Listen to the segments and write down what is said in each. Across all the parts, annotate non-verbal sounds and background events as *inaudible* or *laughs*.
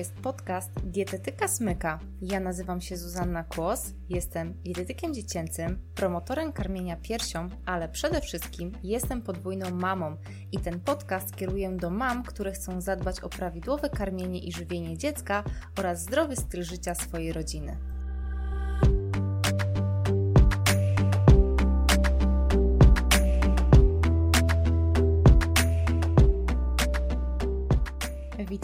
jest podcast Dietetyka Smyka. Ja nazywam się Zuzanna Kłos, jestem dietetykiem dziecięcym, promotorem karmienia piersią, ale przede wszystkim jestem podwójną mamą i ten podcast kieruję do mam, które chcą zadbać o prawidłowe karmienie i żywienie dziecka oraz zdrowy styl życia swojej rodziny.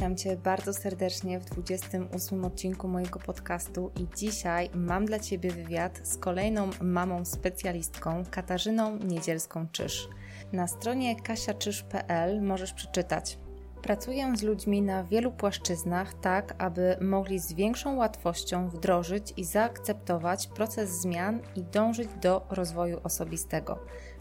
Witam Cię bardzo serdecznie w 28 odcinku mojego podcastu i dzisiaj mam dla Ciebie wywiad z kolejną mamą specjalistką Katarzyną Niedzielską-Czyż. Na stronie kasiaczyż.pl możesz przeczytać Pracuję z ludźmi na wielu płaszczyznach, tak aby mogli z większą łatwością wdrożyć i zaakceptować proces zmian i dążyć do rozwoju osobistego.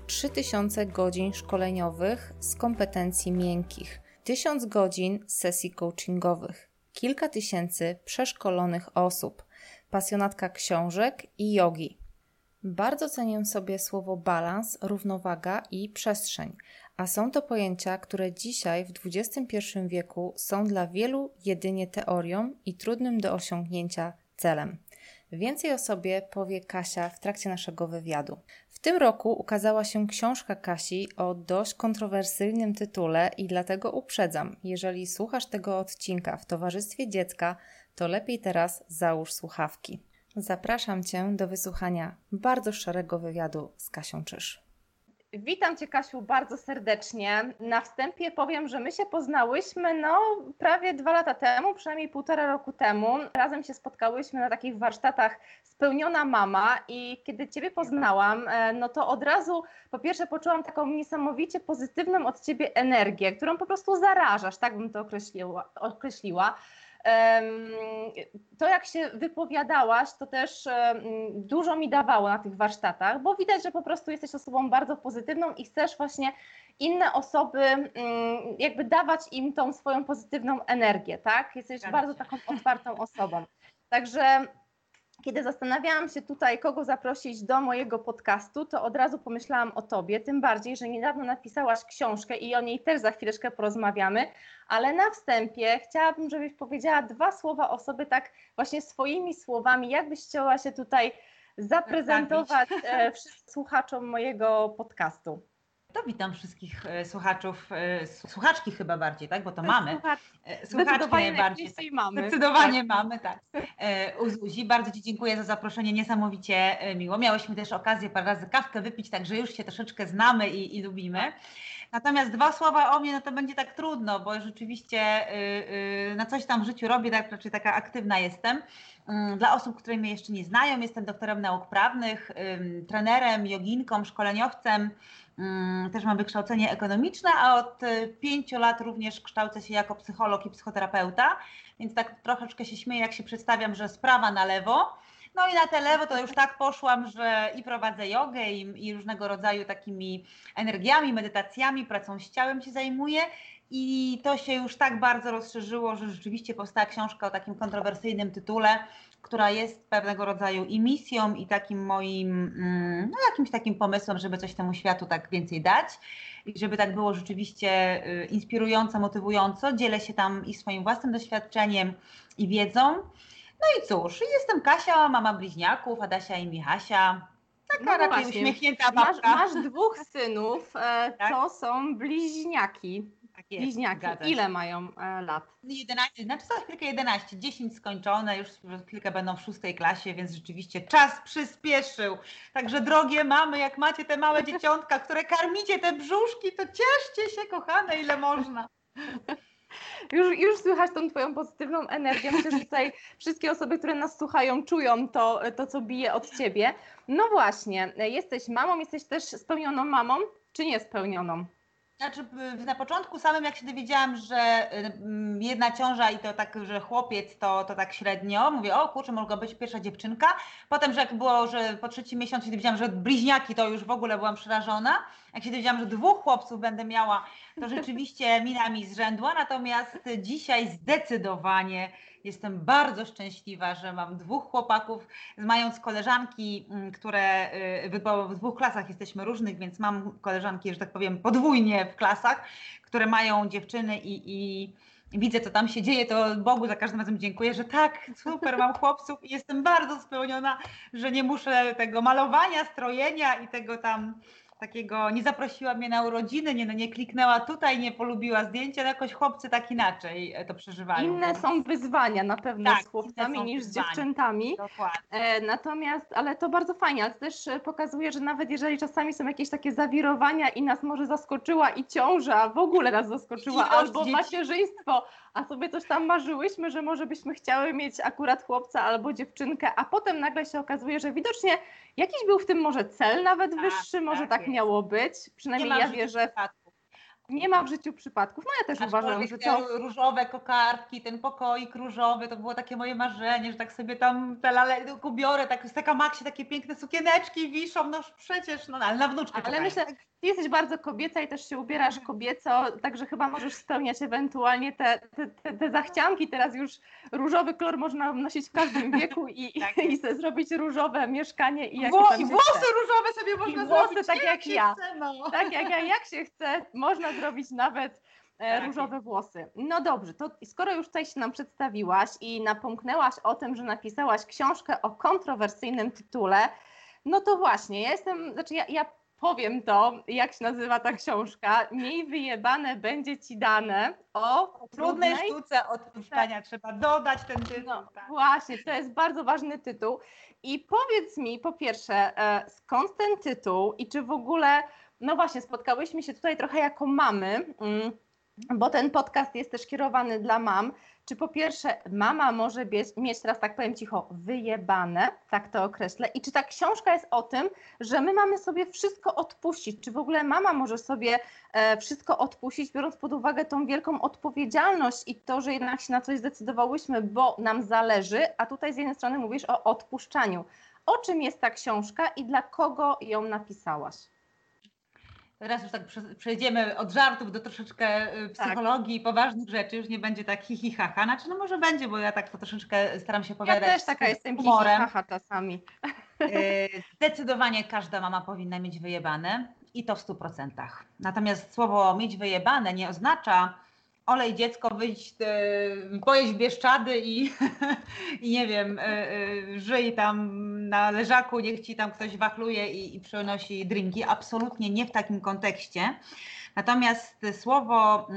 3000 godzin szkoleniowych z kompetencji miękkich, tysiąc godzin sesji coachingowych, kilka tysięcy przeszkolonych osób, pasjonatka książek i jogi. Bardzo cenię sobie słowo balans, równowaga i przestrzeń, a są to pojęcia, które dzisiaj w XXI wieku są dla wielu jedynie teorią i trudnym do osiągnięcia celem. Więcej o sobie powie Kasia w trakcie naszego wywiadu. W tym roku ukazała się książka Kasi o dość kontrowersyjnym tytule i dlatego uprzedzam, jeżeli słuchasz tego odcinka w towarzystwie dziecka, to lepiej teraz załóż słuchawki. Zapraszam Cię do wysłuchania bardzo szczerego wywiadu z Kasią Czysz. Witam Cię, Kasiu, bardzo serdecznie. Na wstępie powiem, że my się poznałyśmy no, prawie dwa lata temu, przynajmniej półtora roku temu. Razem się spotkałyśmy na takich warsztatach Spełniona Mama i kiedy Ciebie poznałam, e, no to od razu po pierwsze poczułam taką niesamowicie pozytywną od Ciebie energię, którą po prostu zarażasz, tak bym to określiła. określiła to, jak się wypowiadałaś, to też dużo mi dawało na tych warsztatach, bo widać, że po prostu jesteś osobą bardzo pozytywną i chcesz właśnie inne osoby, jakby dawać im tą swoją pozytywną energię, tak? Jesteś bardzo taką otwartą osobą. Także kiedy zastanawiałam się tutaj, kogo zaprosić do mojego podcastu, to od razu pomyślałam o Tobie, tym bardziej, że niedawno napisałaś książkę i o niej też za chwileczkę porozmawiamy, ale na wstępie chciałabym, żebyś powiedziała dwa słowa o sobie tak właśnie swoimi słowami, jakbyś chciała się tutaj zaprezentować e, słuchaczom mojego podcastu. To witam wszystkich e, słuchaczów, e, słuchaczki chyba bardziej, tak? Bo to mamy. E, słuchaczki najbardziej. Tak. Mamy. Zdecydowanie tak. mamy, tak. U Zuzi, bardzo Ci dziękuję za zaproszenie, niesamowicie miło. Miałyśmy też okazję parę razy kawkę wypić, także już się troszeczkę znamy i, i lubimy. Natomiast dwa słowa o mnie, no to będzie tak trudno, bo rzeczywiście y, y, na coś tam w życiu robię, tak raczej taka aktywna jestem. Mm, dla osób, które mnie jeszcze nie znają, jestem doktorem nauk prawnych, trenerem, joginką, szkoleniowcem, też mam wykształcenie ekonomiczne, a od y, pięciu lat również kształcę się jako psycholog i psychoterapeuta, więc tak troszeczkę się śmieję, jak się przedstawiam, że sprawa na lewo. No i na te lewo to już tak poszłam, że i prowadzę jogę i, i różnego rodzaju takimi energiami, medytacjami, pracą z ciałem się zajmuję. I to się już tak bardzo rozszerzyło, że rzeczywiście powstała książka o takim kontrowersyjnym tytule która jest pewnego rodzaju i misją, i takim moim, mm, no jakimś takim pomysłem, żeby coś temu światu tak więcej dać i żeby tak było rzeczywiście y, inspirująco, motywująco. Dzielę się tam i swoim własnym doświadczeniem i wiedzą. No i cóż, jestem Kasia, mama bliźniaków, Adasia i Michasia. Taka no raczej właśnie. uśmiechnięta babka. Masz, masz dwóch synów, e, tak? to są bliźniaki. Tak jest, Bliźniaki. Ile mają e, lat? 11, znaczy za chwilkę 11, 10 skończone, już za chwilkę będą w szóstej klasie, więc rzeczywiście czas przyspieszył. Także drogie mamy, jak macie te małe *laughs* dzieciątka, które karmicie te brzuszki, to cieszcie się kochane, ile można. Już, już słychać tą Twoją pozytywną energię. Myślę, że tutaj wszystkie osoby, które nas słuchają, czują to, to, co bije od Ciebie. No właśnie, jesteś mamą, jesteś też spełnioną mamą, czy niespełnioną? Znaczy, na początku samym jak się dowiedziałam, że jedna ciąża i to tak, że chłopiec to, to tak średnio, mówię, o kurczę, mogła być pierwsza dziewczynka. Potem, że jak było, że po trzecim miesiącu się dowiedziałam, że bliźniaki, to już w ogóle byłam przerażona. Jak się dowiedziałam, że dwóch chłopców będę miała, to rzeczywiście mina mi zrzędła. Natomiast dzisiaj zdecydowanie Jestem bardzo szczęśliwa, że mam dwóch chłopaków, mając koleżanki, mm, które y, w dwóch klasach. Jesteśmy różnych, więc mam koleżanki, że tak powiem, podwójnie w klasach, które mają dziewczyny i, i widzę, co tam się dzieje, to Bogu za każdym razem dziękuję, że tak, super, mam *laughs* chłopców i jestem bardzo spełniona, że nie muszę tego malowania, strojenia i tego tam takiego, nie zaprosiła mnie na urodziny, nie, nie kliknęła tutaj, nie polubiła zdjęcia, no jakoś chłopcy tak inaczej e, to przeżywają. Inne są wyzwania na pewno tak, z chłopcami niż z dziewczętami. Dokładnie. E, natomiast, ale to bardzo fajnie, ale to też e, pokazuje, że nawet jeżeli czasami są jakieś takie zawirowania i nas może zaskoczyła i ciąża, w ogóle nas zaskoczyła, albo dzieci. macierzyństwo, a sobie coś tam marzyłyśmy, że może byśmy chciały mieć akurat chłopca albo dziewczynkę, a potem nagle się okazuje, że widocznie jakiś był w tym może cel nawet tak, wyższy, może tak, tak miało być. Przynajmniej ja wierzę. W nie ma w życiu przypadków. No ja też uważam, że to... różowe kokardki, ten pokoik różowy, to było takie moje marzenie, że tak sobie tam te laleczki biorę, tak, z taka Maxie takie piękne sukieneczki wiszą, no przecież, no ale na wnuczkę Ale myślę, ty jesteś bardzo kobieca i też się ubierasz kobieco, także chyba możesz spełniać ewentualnie te, te, te, te zachcianki. Teraz już różowy kolor można nosić w każdym wieku i, *laughs* tak i sobie zrobić różowe mieszkanie i jakie tam I włosy chce. różowe sobie można I włosy zrobić. tak jak, jak ja. Chce, no. Tak jak ja, jak się chce, można zrobić nawet e, tak różowe włosy. No dobrze, to skoro już tutaj się nam przedstawiłaś i napomknęłaś o tym, że napisałaś książkę o kontrowersyjnym tytule, no to właśnie, ja jestem, znaczy ja, ja powiem to, jak się nazywa ta książka. Miej wyjebane będzie ci dane o trudnej, trudnej sztuce odpuszczania. Tak. Trzeba dodać ten tytuł. No, tak. Właśnie, to jest bardzo ważny tytuł. I powiedz mi po pierwsze, e, skąd ten tytuł i czy w ogóle no właśnie, spotkałyśmy się tutaj trochę jako mamy, mm, bo ten podcast jest też kierowany dla mam. Czy po pierwsze mama może mieć, teraz tak powiem cicho, wyjebane, tak to określę, i czy ta książka jest o tym, że my mamy sobie wszystko odpuścić, czy w ogóle mama może sobie e, wszystko odpuścić, biorąc pod uwagę tą wielką odpowiedzialność i to, że jednak się na coś zdecydowałyśmy, bo nam zależy, a tutaj z jednej strony mówisz o odpuszczaniu. O czym jest ta książka i dla kogo ją napisałaś? Teraz już tak przejdziemy od żartów do troszeczkę y, tak. psychologii i tak. poważnych rzeczy, już nie będzie tak hi haha. Znaczy, no może będzie, bo ja tak to troszeczkę staram się opowiadać. Ja też taka jestem humorem. haha czasami. Y, zdecydowanie każda mama powinna mieć wyjebane i to w stu procentach. Natomiast słowo mieć wyjebane nie oznacza, olej dziecko, wyjść, yy, pojeść Bieszczady i, *laughs* i nie wiem, yy, żyj tam na leżaku, niech ci tam ktoś wachluje i, i przynosi drinki. Absolutnie nie w takim kontekście. Natomiast słowo,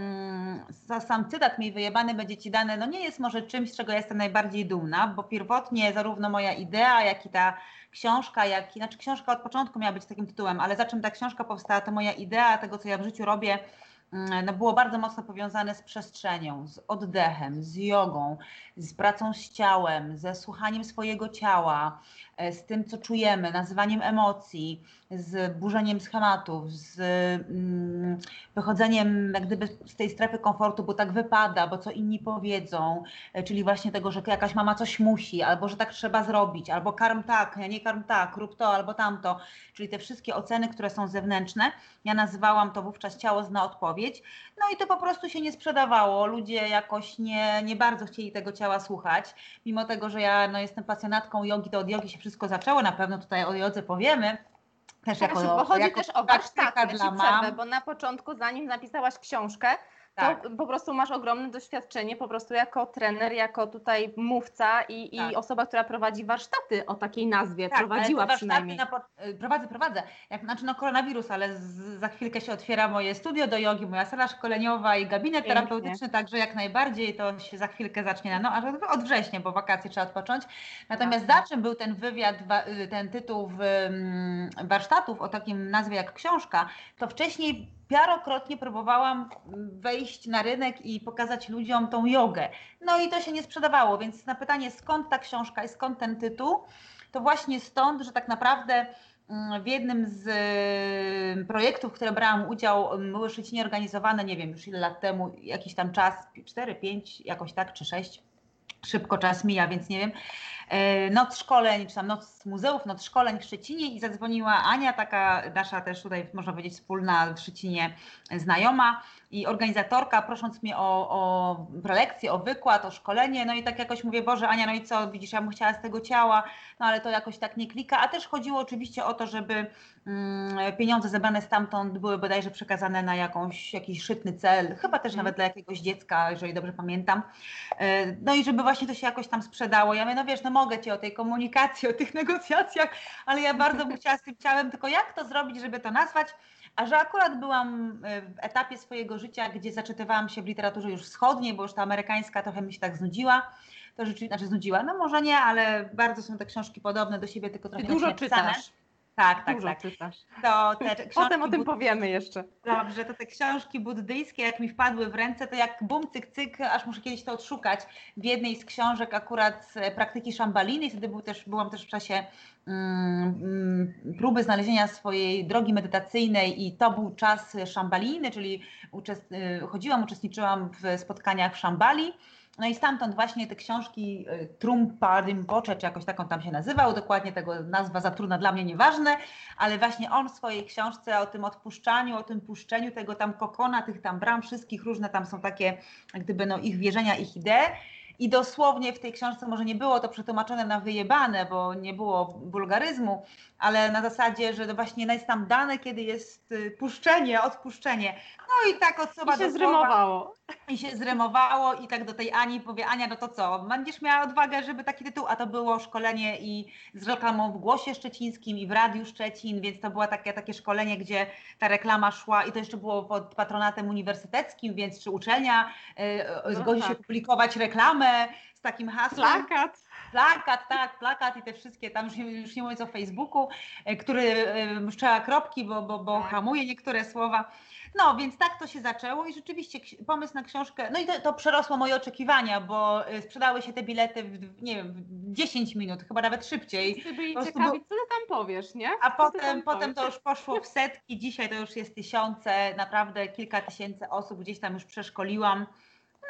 yy, sam cytat mi wyjebany będzie ci dane, no nie jest może czymś, z czego ja jestem najbardziej dumna, bo pierwotnie zarówno moja idea, jak i ta książka, jak i, znaczy książka od początku miała być takim tytułem, ale za czym ta książka powstała, to moja idea tego, co ja w życiu robię, Mm, no było bardzo mocno powiązane z przestrzenią, z oddechem, z jogą, z pracą z ciałem, ze słuchaniem swojego ciała, e, z tym, co czujemy, nazywaniem emocji, z burzeniem schematów, z mm, wychodzeniem jak gdyby z tej strefy komfortu, bo tak wypada, bo co inni powiedzą, e, czyli właśnie tego, że jakaś mama coś musi, albo że tak trzeba zrobić, albo karm tak, ja nie karm tak, rób to albo tamto, czyli te wszystkie oceny, które są zewnętrzne, ja nazywałam to wówczas ciało zna odpowiedź, no i to po prostu się nie sprzedawało, ludzie jakoś nie, nie bardzo chcieli tego ciała słuchać, mimo tego, że ja no, jestem pasjonatką jogi, to od jogi się wszystko zaczęło, na pewno tutaj o jodze powiemy, też jako, bo chodzi jako też o warsztaty, dla mam. bo na początku, zanim napisałaś książkę, tak. to po prostu masz ogromne doświadczenie po prostu jako trener, jako tutaj mówca i, tak. i osoba, która prowadzi warsztaty o takiej nazwie, tak, prowadziła przynajmniej. Na, y, prowadzę, prowadzę. Jak, znaczy no koronawirus, ale z, za chwilkę się otwiera moje studio do jogi, moja sala szkoleniowa i gabinet Pięknie. terapeutyczny, także jak najbardziej to się za chwilkę zacznie, no aż od września, bo wakacje trzeba odpocząć. Natomiast tak. za czym był ten wywiad, y, ten tytuł w, mm, warsztatów o takim nazwie jak książka, to wcześniej Piarokrotnie próbowałam wejść na rynek i pokazać ludziom tą jogę. No i to się nie sprzedawało, więc na pytanie skąd ta książka i skąd ten tytuł, to właśnie stąd, że tak naprawdę mm, w jednym z y, projektów, w które brałam udział, mm, były Szczecinie organizowane, nie wiem już ile lat temu, jakiś tam czas, 4, 5, jakoś tak, czy 6, szybko czas mija, więc nie wiem. E, noc szkoleń, czy tam noc muzeów, noc szkoleń w Szczecinie i zadzwoniła Ania, taka nasza też tutaj, można powiedzieć, wspólna w Szczecinie znajoma i organizatorka, prosząc mnie o, o prelekcję, o wykład, o szkolenie, no i tak jakoś mówię, Boże Ania, no i co, widzisz, ja bym chciała z tego ciała, no ale to jakoś tak nie klika, a też chodziło oczywiście o to, żeby mm, pieniądze zebrane stamtąd były bodajże przekazane na jakąś, jakiś szczytny cel, chyba też mm. nawet dla jakiegoś dziecka, jeżeli dobrze pamiętam, e, no i żeby właśnie to się jakoś tam sprzedało. Ja mówię, no wiesz, no mogę Ci o tej komunikacji, o tych *laughs* negocjacjach, ale ja bardzo bym chciała z tym ciałem, tylko jak to zrobić, żeby to nazwać? A że akurat byłam e, w etapie swojego życia, gdzie zaczytywałam się w literaturze już wschodniej, bo już ta amerykańska trochę mi się tak znudziła, to rzeczywiście, znaczy znudziła, no może nie, ale bardzo są te książki podobne do siebie, tylko trochę Dużo czytasz. Tak, tak, Dużo tak. czytasz. To te Potem *laughs* o tym powiemy jeszcze. Dobrze, to te książki buddyjskie, jak mi wpadły w ręce, to jak bum, cyk, cyk, aż muszę kiedyś to odszukać. W jednej z książek akurat praktyki Szambaliny, wtedy był też, byłam też w czasie um, próby znalezienia swojej drogi medytacyjnej i to był czas Szambaliny, czyli uczest, y, chodziłam, uczestniczyłam w spotkaniach w Szambali no i stamtąd właśnie te książki y, Trumpa Rinpoche, czy jakoś taką tam się nazywał, dokładnie tego nazwa za trudna dla mnie, nieważne, ale właśnie on w swojej książce o tym odpuszczaniu, o tym puszczeniu tego tam kokona, tych tam bram, wszystkich różne tam są takie, gdyby no ich wierzenia, ich idee. I dosłownie w tej książce może nie było to przetłumaczone na wyjebane, bo nie było wulgaryzmu, ale na zasadzie, że to właśnie jest tam dane, kiedy jest y, puszczenie, odpuszczenie. No i tak od słowa I się zrymowało. I się zrymowało i tak do tej Ani powie, Ania, no to co, będziesz miała odwagę, żeby taki tytuł, a to było szkolenie i z reklamą w Głosie Szczecińskim i w Radiu Szczecin, więc to było takie, takie szkolenie, gdzie ta reklama szła i to jeszcze było pod patronatem uniwersyteckim, więc czy uczelnia y, zgodzi tak. się publikować reklamę z takim hasłem. Plakat plakat, tak, plakat i te wszystkie, tam już nie, już nie mówiąc o Facebooku, e, który szczela kropki, bo, bo, bo tak. hamuje niektóre słowa. No, więc tak to się zaczęło i rzeczywiście pomysł na książkę, no i to, to przerosło moje oczekiwania, bo e, sprzedały się te bilety w, nie wiem, w 10 minut, chyba nawet szybciej. Wszyscy byli ciekawi, co ty tam powiesz, nie? A potem, potem to już poszło w *laughs* setki, dzisiaj to już jest tysiące, naprawdę kilka tysięcy osób gdzieś tam już przeszkoliłam.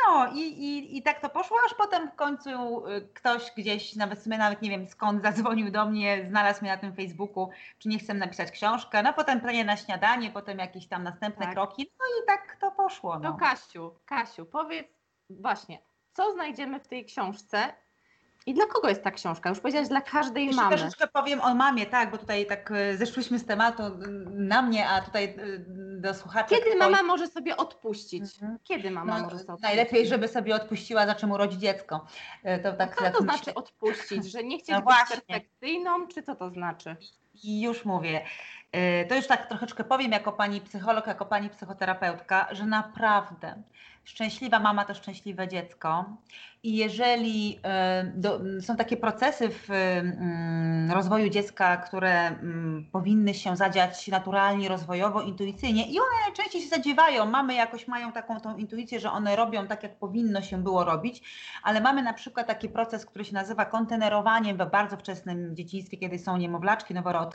No i, i, i tak to poszło, aż potem w końcu y, ktoś gdzieś, nawet sobie nawet nie wiem skąd, zadzwonił do mnie, znalazł mnie na tym Facebooku, czy nie chcę napisać książkę, no potem planie na śniadanie, potem jakieś tam następne tak. kroki, no i tak to poszło. No. To Kasiu, Kasiu, powiedz właśnie, co znajdziemy w tej książce i dla kogo jest ta książka? Już powiedziałaś dla każdej Jeszcze mamy. troszeczkę powiem o mamie, tak, bo tutaj tak e, zeszłyśmy z tematu na mnie, a tutaj e, do słuchaczy. Kiedy mama może sobie odpuścić? Mhm. Kiedy mama no, może sobie odpuścić? Najlepiej, żeby sobie odpuściła, za czym urodzi dziecko. E, to, tak, no co to znaczy odpuścić? Że nie *laughs* chcieć no być perfekcyjną, czy co to znaczy? Już mówię. To już tak troszeczkę powiem jako pani psycholog, jako pani psychoterapeutka, że naprawdę szczęśliwa mama to szczęśliwe dziecko. I jeżeli e, do, są takie procesy w mm, rozwoju dziecka, które mm, powinny się zadziać naturalnie, rozwojowo, intuicyjnie, i one najczęściej się zadziewają, mamy jakoś mają taką tą intuicję, że one robią tak, jak powinno się było robić, ale mamy na przykład taki proces, który się nazywa kontenerowaniem w bardzo wczesnym dzieciństwie, kiedy są niemowlaczki, noworodki,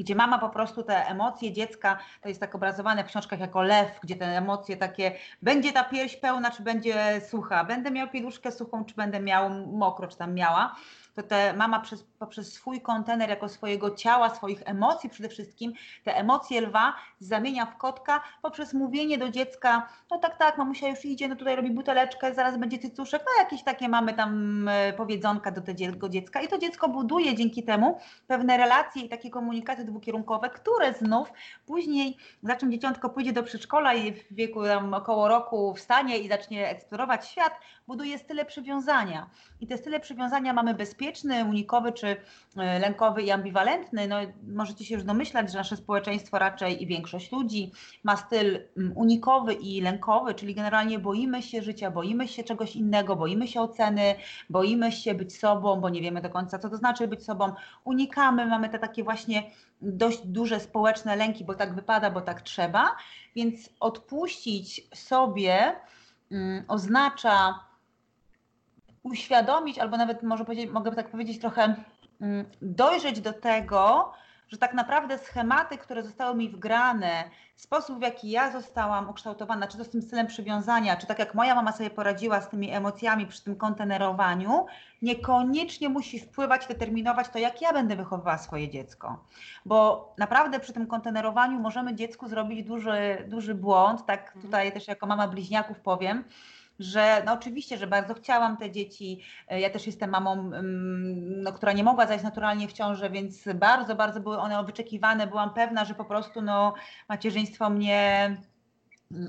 gdzie mama po prostu te emocje dziecka, to jest tak obrazowane w książkach jako lew, gdzie te emocje takie, będzie ta pierś pełna, czy będzie sucha, będę miał pieluszkę suchą, czy będę miał mokro, czy tam miała? To te mama przez, poprzez swój kontener jako swojego ciała, swoich emocji przede wszystkim, te emocje lwa zamienia w kotka poprzez mówienie do dziecka, no tak, tak, mamusia już idzie, no tutaj robi buteleczkę, zaraz będzie cycuszek, no jakieś takie mamy tam e, powiedzonka do tego dziecka i to dziecko buduje dzięki temu pewne relacje i takie komunikaty dwukierunkowe, które znów później, za czym dzieciątko pójdzie do przedszkola i w wieku tam około roku wstanie i zacznie eksplorować świat, buduje style przywiązania. I te style przywiązania mamy bezpieczny, unikowy czy e, lękowy i ambiwalentny. No, możecie się już domyślać, że nasze społeczeństwo raczej i większość ludzi ma styl mm, unikowy i lękowy, czyli generalnie boimy się życia, boimy się czegoś innego, boimy się oceny, boimy się być sobą, bo nie wiemy do końca, co to znaczy być sobą. Unikamy, mamy te takie właśnie dość duże społeczne lęki, bo tak wypada, bo tak trzeba. Więc odpuścić sobie um, oznacza uświadomić, albo nawet może powiedzieć, mogę tak powiedzieć, trochę mm, dojrzeć do tego, że tak naprawdę schematy, które zostały mi wgrane, sposób w jaki ja zostałam ukształtowana, czy to z tym stylem przywiązania, czy tak jak moja mama sobie poradziła z tymi emocjami przy tym kontenerowaniu, niekoniecznie musi wpływać, determinować to, jak ja będę wychowywała swoje dziecko. Bo naprawdę przy tym kontenerowaniu możemy dziecku zrobić duży, duży błąd, tak mhm. tutaj też jako mama bliźniaków powiem, że no oczywiście, że bardzo chciałam te dzieci. E, ja też jestem mamą, mm, no, która nie mogła zajść naturalnie w ciążę, więc bardzo, bardzo były one wyczekiwane. Byłam pewna, że po prostu no, macierzyństwo mnie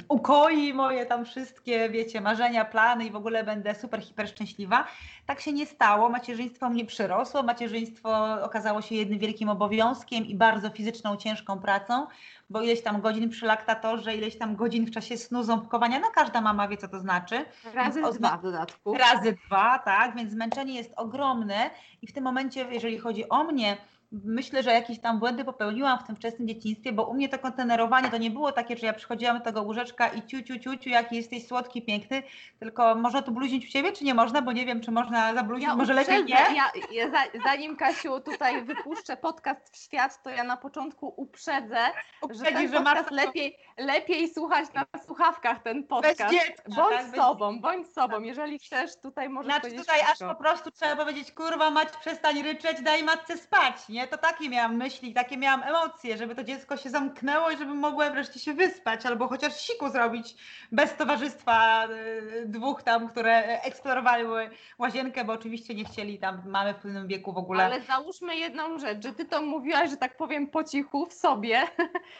ukoi moje tam wszystkie, wiecie, marzenia, plany i w ogóle będę super, hiper szczęśliwa. Tak się nie stało. Macierzyństwo mnie przyrosło. Macierzyństwo okazało się jednym wielkim obowiązkiem i bardzo fizyczną, ciężką pracą bo ileś tam godzin przy laktatorze, ileś tam godzin w czasie snu, ząbkowania, no każda mama wie, co to znaczy. Razy dwa w dodatku. Razy dwa, tak, więc zmęczenie jest ogromne i w tym momencie, jeżeli chodzi o mnie, myślę, że jakieś tam błędy popełniłam w tym wczesnym dzieciństwie, bo u mnie to kontenerowanie to nie było takie, że ja przychodziłam do tego łóżeczka i ciu, ciu, ciu, ciu jaki jesteś słodki, piękny, tylko można tu bluźnić u Ciebie, czy nie można, bo nie wiem, czy można zabluźnić, ja może lepiej nie. Ja, ja, zanim Kasiu tutaj wypuszczę podcast w świat, to ja na początku uprzedzę, Uprzedzi, że ten że podcast lepiej, lepiej słuchać na słuchawkach ten podcast. Dziecka, bądź tak, sobą, bądź sobą, jeżeli chcesz, tutaj możesz znaczy, tutaj wszystko. aż po prostu trzeba powiedzieć, kurwa mać, przestań ryczeć, daj matce spać, nie? To takie miałam myśli, takie miałam emocje, żeby to dziecko się zamknęło i żeby mogło wreszcie się wyspać, albo chociaż siku zrobić bez towarzystwa y, dwóch tam, które eksplorowały łazienkę, bo oczywiście nie chcieli tam mamy w pewnym wieku w ogóle. Ale załóżmy jedną rzecz, że ty to mówiłaś, że tak powiem po cichu w sobie,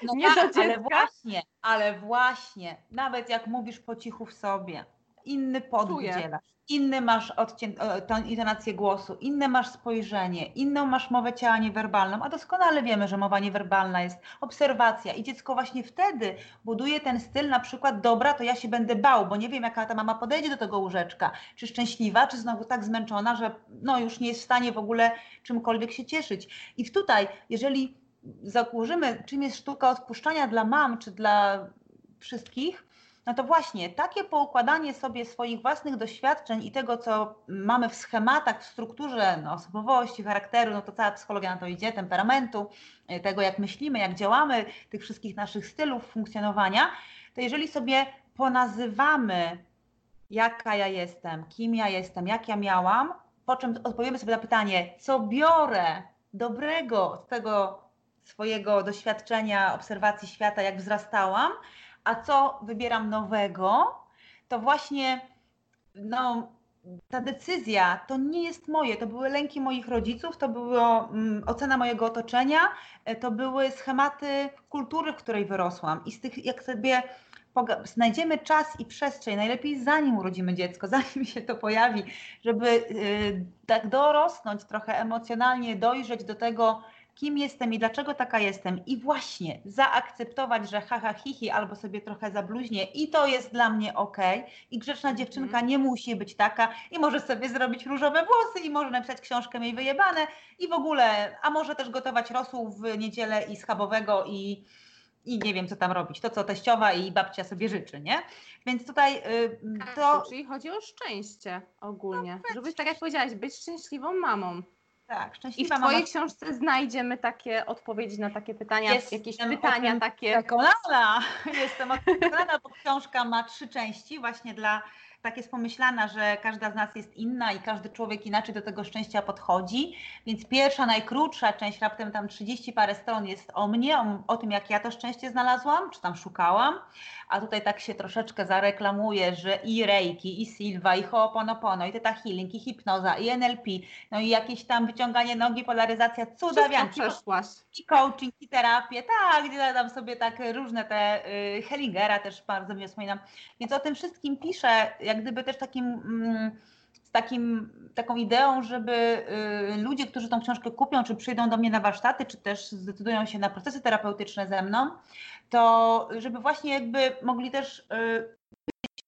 no *laughs* nie tak, do dziecka. Ale właśnie, ale właśnie, nawet jak mówisz po cichu w sobie, inny podwód dzielasz inny masz odcień, tą intonację głosu, inne masz spojrzenie, inną masz mowę ciała niewerbalną, a doskonale wiemy, że mowa niewerbalna jest obserwacja i dziecko właśnie wtedy buduje ten styl na przykład dobra, to ja się będę bał, bo nie wiem jaka ta mama podejdzie do tego łóżeczka, czy szczęśliwa, czy znowu tak zmęczona, że no już nie jest w stanie w ogóle czymkolwiek się cieszyć. I tutaj, jeżeli zakurzymy, czym jest sztuka odpuszczania dla mam, czy dla wszystkich, no to właśnie takie poukładanie sobie swoich własnych doświadczeń i tego, co mamy w schematach, w strukturze no, osobowości, charakteru, no to cała psychologia na to idzie, temperamentu, y, tego jak myślimy, jak działamy, tych wszystkich naszych stylów funkcjonowania, to jeżeli sobie ponazywamy, jaka ja jestem, kim ja jestem, jak ja miałam, po czym odpowiemy sobie na pytanie, co biorę dobrego z tego swojego doświadczenia, obserwacji świata, jak wzrastałam, a co wybieram nowego, to właśnie no, ta decyzja to nie jest moje, to były lęki moich rodziców, to była mm, ocena mojego otoczenia, e, to były schematy kultury, w której wyrosłam. I z tych, jak sobie znajdziemy czas i przestrzeń, najlepiej zanim urodzimy dziecko, *laughs* zanim się to pojawi, żeby y, tak dorosnąć trochę emocjonalnie, dojrzeć do tego, kim jestem i dlaczego taka jestem i właśnie zaakceptować, że haha hihi albo sobie trochę zabluźnie i to jest dla mnie ok i grzeczna mhm. dziewczynka nie musi być taka i może sobie zrobić różowe włosy i może napisać książkę miej wyjebane i w ogóle, a może też gotować rosół w niedzielę i schabowego i i nie wiem, co tam robić. To, co teściowa i babcia sobie życzy, nie? Więc tutaj y, to... Czyli chodzi o szczęście ogólnie. No, Żebyś, tak jak powiedziałaś, być szczęśliwą mamą. Tak, szczęśliwa I w Twojej mama... książce znajdziemy takie odpowiedzi na takie pytania, *laughs* Jestem jakieś pytania takie. Przekonana. Jestem przekonana, bo książka ma trzy części właśnie dla tak jest pomyślana, że każda z nas jest inna i każdy człowiek inaczej do tego szczęścia podchodzi. Więc pierwsza, najkrótsza część, raptem tam 30 parę stron jest o mnie, o, o, tym, jak ja to szczęście znalazłam, czy tam szukałam. A tutaj tak się troszeczkę zareklamuje, że i Reiki, i Silva, i Ho'oponopono, i Theta Healing, i hipnoza, i NLP, no i jakieś tam wyciąganie nogi, polaryzacja, cudawianki. przeszłaś. I coaching, i terapię, tak, gdzie tam sobie tak różne te y, Hellingera też bardzo mnie wspominam. Więc o tym wszystkim piszę, jak gdyby też takim... Mm, z takim, taką ideą, żeby y, ludzie, którzy tą książkę kupią, czy przyjdą do mnie na warsztaty, czy też zdecydują się na procesy terapeutyczne ze mną, to żeby właśnie jakby mogli też y,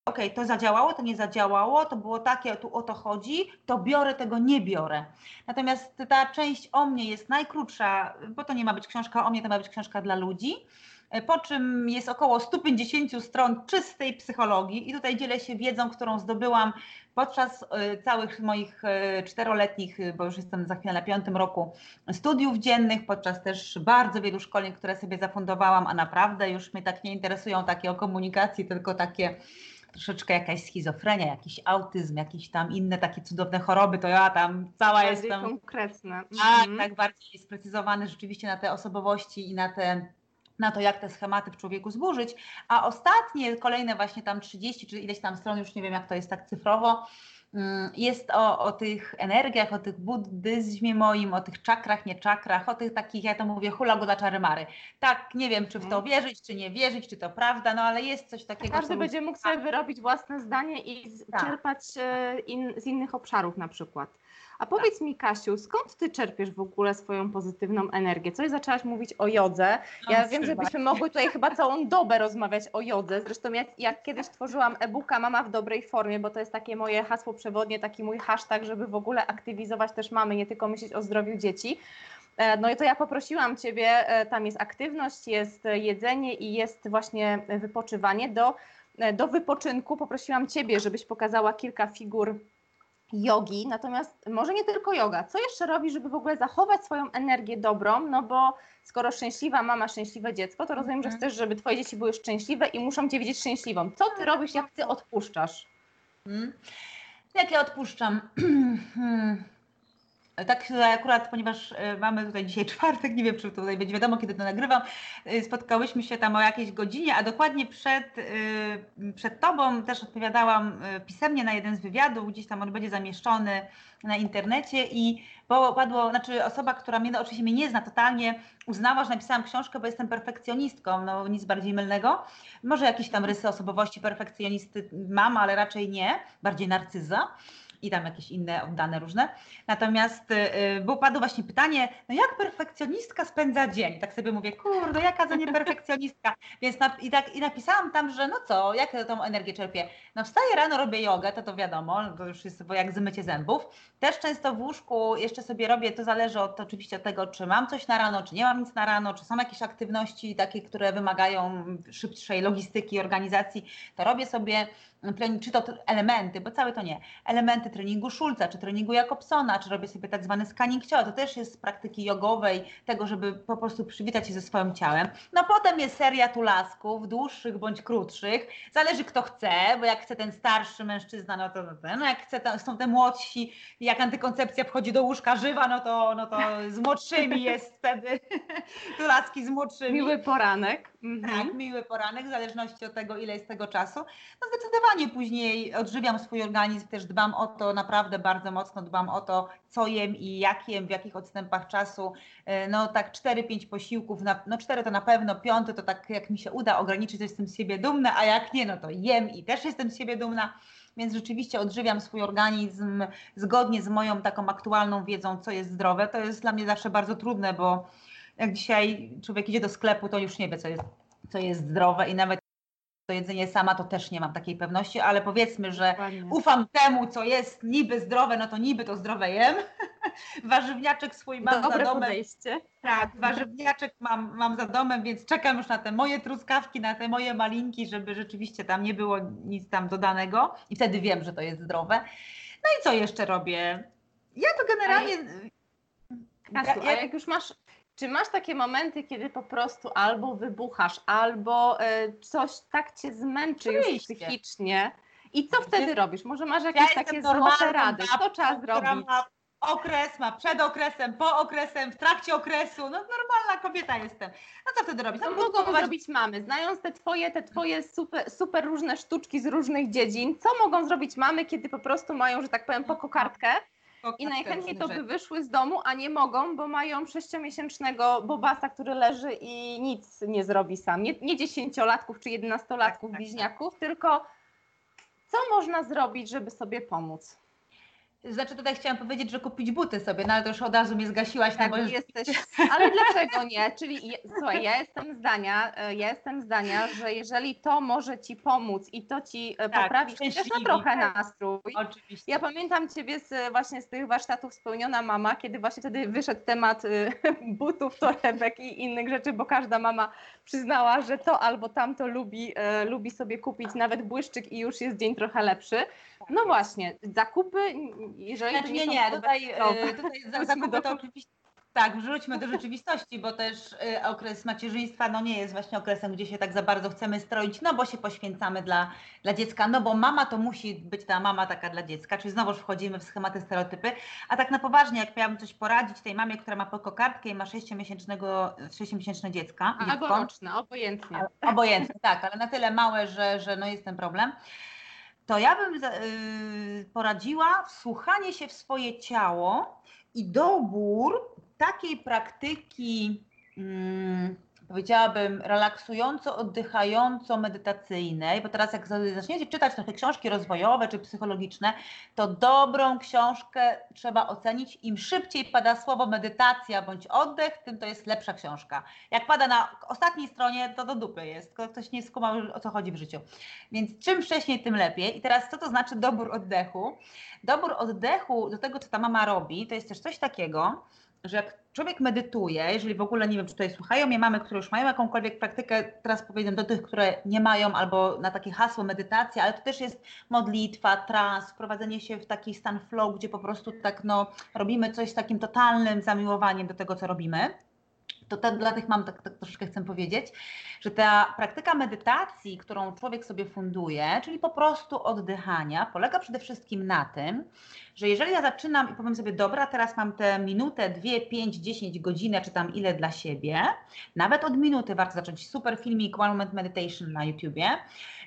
ok, to zadziałało, to nie zadziałało, to było takie, tu o to chodzi, to biorę, tego nie biorę. Natomiast ta część o mnie jest najkrótsza, bo to nie ma być książka o mnie, to ma być książka dla ludzi. Po czym jest około 150 stron czystej psychologii, i tutaj dzielę się wiedzą, którą zdobyłam podczas y, całych moich y, czteroletnich, bo już jestem za chwilę na piątym roku, studiów dziennych, podczas też bardzo wielu szkoleń, które sobie zafundowałam, a naprawdę już mnie tak nie interesują takie o komunikacji, tylko takie troszeczkę jakaś schizofrenia, jakiś autyzm, jakieś tam inne takie cudowne choroby, to ja tam cała bardziej jestem. konkretne. Tak, mhm. tak, bardziej sprecyzowane rzeczywiście na te osobowości i na te na to, jak te schematy w człowieku zburzyć, a ostatnie, kolejne właśnie tam 30 czy ileś tam stron, już nie wiem jak to jest tak cyfrowo, mm, jest o, o tych energiach, o tych buddyzmie moim, o tych czakrach, nie czakrach, o tych takich, ja to mówię, hula goda czary mary. Tak, nie wiem, czy w to mhm. wierzyć, czy nie wierzyć, czy to prawda, no ale jest coś takiego. Każdy będzie mógł sobie wyrobić własne zdanie i tak. czerpać e, in, z innych obszarów na przykład. A powiedz mi, Kasiu, skąd ty czerpiesz w ogóle swoją pozytywną energię? Coś zaczęłaś mówić o jodze. Ja no, wiem, że byśmy mogły tutaj chyba całą dobę rozmawiać o jodze. Zresztą jak, jak kiedyś tworzyłam e-booka Mama w dobrej formie, bo to jest takie moje hasło przewodnie, taki mój hashtag, żeby w ogóle aktywizować też mamy, nie tylko myśleć o zdrowiu dzieci. E, no i to ja poprosiłam Ciebie, e, tam jest aktywność, jest jedzenie i jest właśnie wypoczywanie. Do, e, do wypoczynku poprosiłam Ciebie, żebyś pokazała kilka figur jogi, natomiast może nie tylko yoga. Co jeszcze robisz, żeby w ogóle zachować swoją energię dobrą? No bo skoro szczęśliwa mama, szczęśliwe dziecko, to rozumiem, że mhm. chcesz, żeby twoje dzieci były szczęśliwe i muszą cię widzieć szczęśliwą. Co ty robisz, jak ty odpuszczasz? Hmm. Jak ja odpuszczam? *clears throat* Tak akurat, ponieważ e, mamy tutaj dzisiaj *laughs* czwartek, nie wiem, czy tutaj będzie wiadomo, kiedy to nagrywam, e, spotkałyśmy się tam o jakiejś godzinie, a dokładnie przed, e, przed Tobą też odpowiadałam pisemnie na jeden z wywiadów, gdzieś tam on będzie zamieszczony na internecie i padło, znaczy osoba, która mnie, no, oczywiście mnie nie zna totalnie, uznała, że napisałam książkę, bo jestem perfekcjonistką, no nic bardziej mylnego. Może jakieś tam rysy osobowości perfekcjonisty mam, ale raczej nie, bardziej narcyza i tam jakieś inne oddane różne. Natomiast yy, było padło właśnie pytanie, no jak perfekcjonistka spędza dzień? Tak sobie mówię, kurde, jaka za nie perfekcjonistka. *laughs* Więc i, tak, i napisałam tam, że no co, jak ja tą energię czerpię? No wstaję rano, robię jogę, to to wiadomo, to już jest bo jak zmycie zębów. Też często w łóżku jeszcze sobie robię, to zależy od, oczywiście od tego, czy mam coś na rano, czy nie mam nic na rano, czy są jakieś aktywności takie, które wymagają szybszej logistyki, organizacji, to robię sobie czy to elementy, bo całe to nie, elementy treningu Szulca, czy treningu Jakobsona, czy robię sobie tak zwany scanning ciała, to też jest z praktyki jogowej, tego, żeby po prostu przywitać się ze swoim ciałem. No potem jest seria tulasków, dłuższych bądź krótszych, zależy kto chce, bo jak chce ten starszy mężczyzna, no to no jak chce, to, są te młodsi, jak antykoncepcja wchodzi do łóżka żywa, no to, no to z młodszymi jest wtedy *laughs* tulaski z młodszymi. Miły poranek. Mhm. Tak, miły poranek, w zależności od tego, ile jest tego czasu. No zdecydowanie później odżywiam swój organizm, też dbam o to, naprawdę bardzo mocno dbam o to, co jem i jak jem, w jakich odstępach czasu. E, no tak 4-5 posiłków, na, no 4 to na pewno, piąty to tak jak mi się uda ograniczyć, to jestem z siebie dumna, a jak nie, no to jem i też jestem z siebie dumna. Więc rzeczywiście odżywiam swój organizm zgodnie z moją taką aktualną wiedzą, co jest zdrowe. To jest dla mnie zawsze bardzo trudne, bo jak dzisiaj człowiek idzie do sklepu, to już nie wie, co jest, co jest zdrowe i nawet to jedzenie sama, to też nie mam takiej pewności, ale powiedzmy, że ufam temu, co jest niby zdrowe, no to niby to zdrowe jem. *laughs* warzywniaczek swój mam Dobre za domem. Podejście. Tak, warzywniaczek mam, mam za domem, więc czekam już na te moje truskawki, na te moje malinki, żeby rzeczywiście tam nie było nic tam dodanego i wtedy wiem, że to jest zdrowe. No i co jeszcze robię? Ja to generalnie... Kasiu, a jak już masz czy masz takie momenty, kiedy po prostu albo wybuchasz, albo y, coś tak cię zmęczy Oczywiście. już psychicznie? I co wtedy robisz? Może masz jakieś ja takie złote rady? Co trzeba zrobić? Ma okres, ma przed okresem, po okresem, w trakcie okresu. No normalna kobieta jestem. No co wtedy robić? Co mogą kupować... zrobić mamy? Znając te twoje, te twoje super, super różne sztuczki z różnych dziedzin, co mogą zrobić mamy, kiedy po prostu mają, że tak powiem, pokokartkę? I najchętniej to by wyszły z domu, a nie mogą, bo mają sześciomiesięcznego bobasa, który leży i nic nie zrobi sam. Nie, nie dziesięciolatków czy jedenastolatków, tak, tak, bliźniaków, tak. tylko co można zrobić, żeby sobie pomóc? Znaczy tutaj chciałam powiedzieć, że kupić buty sobie, no ale to już od razu mnie zgasiłaś. Tak, no bo jesteś, ale dlaczego nie? Czyli słuchaj, ja jestem zdania, e, ja jestem zdania, że jeżeli to może Ci pomóc i to Ci e, tak, poprawi chociaż na trochę nastrój. Oczywiście. Ja pamiętam Ciebie z, właśnie z tych warsztatów Spełniona Mama, kiedy właśnie wtedy wyszedł temat e, *laughs* butów, torebek i innych rzeczy, bo każda mama przyznała, że to albo tamto lubi, lubi sobie kupić nawet błyszczyk i już jest dzień trochę lepszy. No właśnie, zakupy, jeżeli znaczy, nie, nie, tutaj, e, tutaj za, *laughs* zakupy to oczywiście tak, wróćmy do rzeczywistości, bo też y, okres macierzyństwa no nie jest właśnie okresem, gdzie się tak za bardzo chcemy stroić, no bo się poświęcamy dla, dla dziecka, no bo mama to musi być ta mama taka dla dziecka, czyli znowuż wchodzimy w schematy, stereotypy, a tak na poważnie, jak miałabym coś poradzić tej mamie, która ma pokokardkę i ma 6-miesięcznego, 6-miesięczne dziecka. Albo roczne, obojętnie. Obojętnie, tak, ale na tyle małe, że, że no jest ten problem to ja bym y, poradziła wsłuchanie się w swoje ciało i dobór takiej praktyki. Powiedziałabym, relaksująco, oddychająco, medytacyjnej, bo teraz jak zaczniecie czytać trochę książki rozwojowe czy psychologiczne, to dobrą książkę trzeba ocenić. Im szybciej pada słowo medytacja bądź oddech, tym to jest lepsza książka. Jak pada na ostatniej stronie, to do dupy jest. Ktoś nie skumał, o co chodzi w życiu. Więc czym wcześniej, tym lepiej. I teraz co to znaczy dobór oddechu? Dobór oddechu do tego, co ta mama robi, to jest też coś takiego, że jak człowiek medytuje, jeżeli w ogóle nie wiem, czy tutaj słuchają mnie mamy, które już mają jakąkolwiek praktykę, teraz powiem do tych, które nie mają, albo na takie hasło medytacja, ale to też jest modlitwa, trans, wprowadzenie się w taki stan flow, gdzie po prostu tak no, robimy coś z takim totalnym zamiłowaniem do tego, co robimy to dla tych mam tak, tak troszeczkę chcę powiedzieć, że ta praktyka medytacji, którą człowiek sobie funduje, czyli po prostu oddychania, polega przede wszystkim na tym, że jeżeli ja zaczynam i powiem sobie, dobra, teraz mam tę minutę, dwie, pięć, dziesięć godzinę, czy tam ile dla siebie, nawet od minuty warto zacząć. Super filmik One Moment Meditation na YouTubie.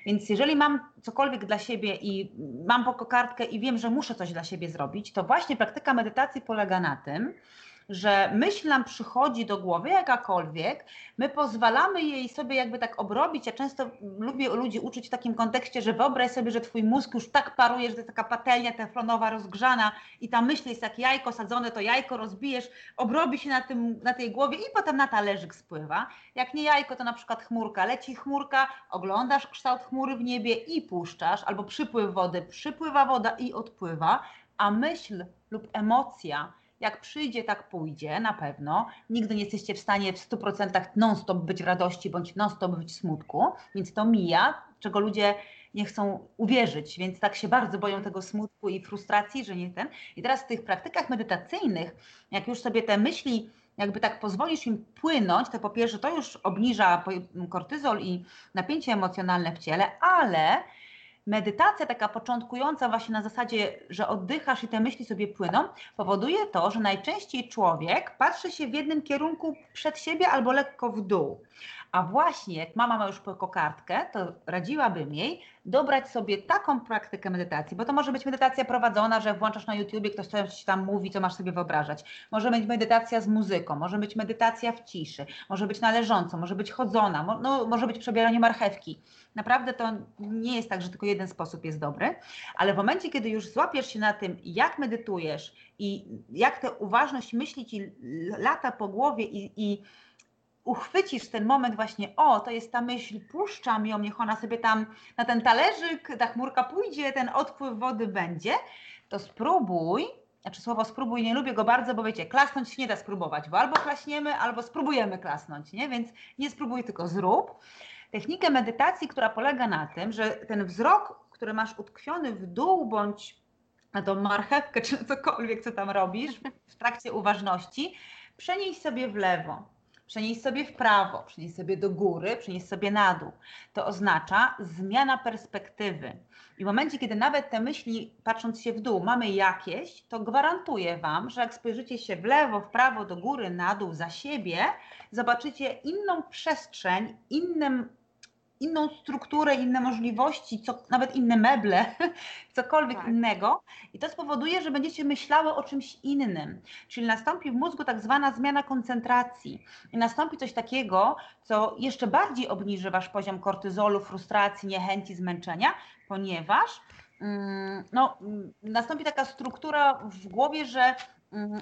Więc jeżeli mam cokolwiek dla siebie i mam pokokardkę i wiem, że muszę coś dla siebie zrobić, to właśnie praktyka medytacji polega na tym, że myśl nam przychodzi do głowy jakakolwiek, my pozwalamy jej sobie jakby tak obrobić. Ja często lubię ludzi uczyć w takim kontekście, że wyobraź sobie, że twój mózg już tak paruje, że to jest taka patelnia teflonowa rozgrzana i ta myśl jest jak jajko sadzone, to jajko rozbijesz, obrobi się na, tym, na tej głowie i potem na talerzyk spływa. Jak nie jajko, to na przykład chmurka. Leci chmurka, oglądasz kształt chmury w niebie i puszczasz, albo przypływ wody, przypływa woda i odpływa, a myśl lub emocja jak przyjdzie, tak pójdzie, na pewno. Nigdy nie jesteście w stanie w 100% non-stop być w radości bądź non-stop być w smutku, więc to mija, czego ludzie nie chcą uwierzyć, więc tak się bardzo boją tego smutku i frustracji, że nie ten. I teraz w tych praktykach medytacyjnych, jak już sobie te myśli jakby tak pozwolisz im płynąć, to po pierwsze to już obniża kortyzol i napięcie emocjonalne w ciele, ale medytacja taka początkująca właśnie na zasadzie, że oddychasz i te myśli sobie płyną, powoduje to, że najczęściej człowiek patrzy się w jednym kierunku przed siebie albo lekko w dół. A właśnie jak mama ma już kokardkę, to radziłabym jej dobrać sobie taką praktykę medytacji, bo to może być medytacja prowadzona, że włączasz na YouTubie, ktoś coś tam mówi, co masz sobie wyobrażać. Może być medytacja z muzyką, może być medytacja w ciszy, może być należąco, może być chodzona, no, może być przebieranie marchewki. Naprawdę to nie jest tak, że tylko jeden sposób jest dobry, ale w momencie, kiedy już złapiesz się na tym, jak medytujesz i jak tę uważność myśli ci lata po głowie i, i uchwycisz ten moment właśnie, o, to jest ta myśl, puszczam ją, niech ona sobie tam na ten talerzyk, ta chmurka pójdzie, ten odpływ wody będzie, to spróbuj, znaczy słowo spróbuj nie lubię go bardzo, bo wiecie, klasnąć się nie da spróbować, bo albo klaśniemy, albo spróbujemy klasnąć, nie? Więc nie spróbuj, tylko zrób. Technikę medytacji, która polega na tym, że ten wzrok, który masz utkwiony w dół bądź na tą marchewkę, czy cokolwiek, co tam robisz w trakcie uważności, przenieś sobie w lewo przenieść sobie w prawo, przenieść sobie do góry, przenieść sobie na dół. To oznacza zmiana perspektywy. I w momencie, kiedy nawet te myśli, patrząc się w dół, mamy jakieś, to gwarantuję Wam, że jak spojrzycie się w lewo, w prawo, do góry, na dół, za siebie, zobaczycie inną przestrzeń, innym inną strukturę, inne możliwości, co, nawet inne meble, *laughs* cokolwiek tak. innego. I to spowoduje, że będziecie myślały o czymś innym. Czyli nastąpi w mózgu tak zwana zmiana koncentracji. I nastąpi coś takiego, co jeszcze bardziej obniży wasz poziom kortyzolu, frustracji, niechęci, zmęczenia, ponieważ mm, no, nastąpi taka struktura w głowie, że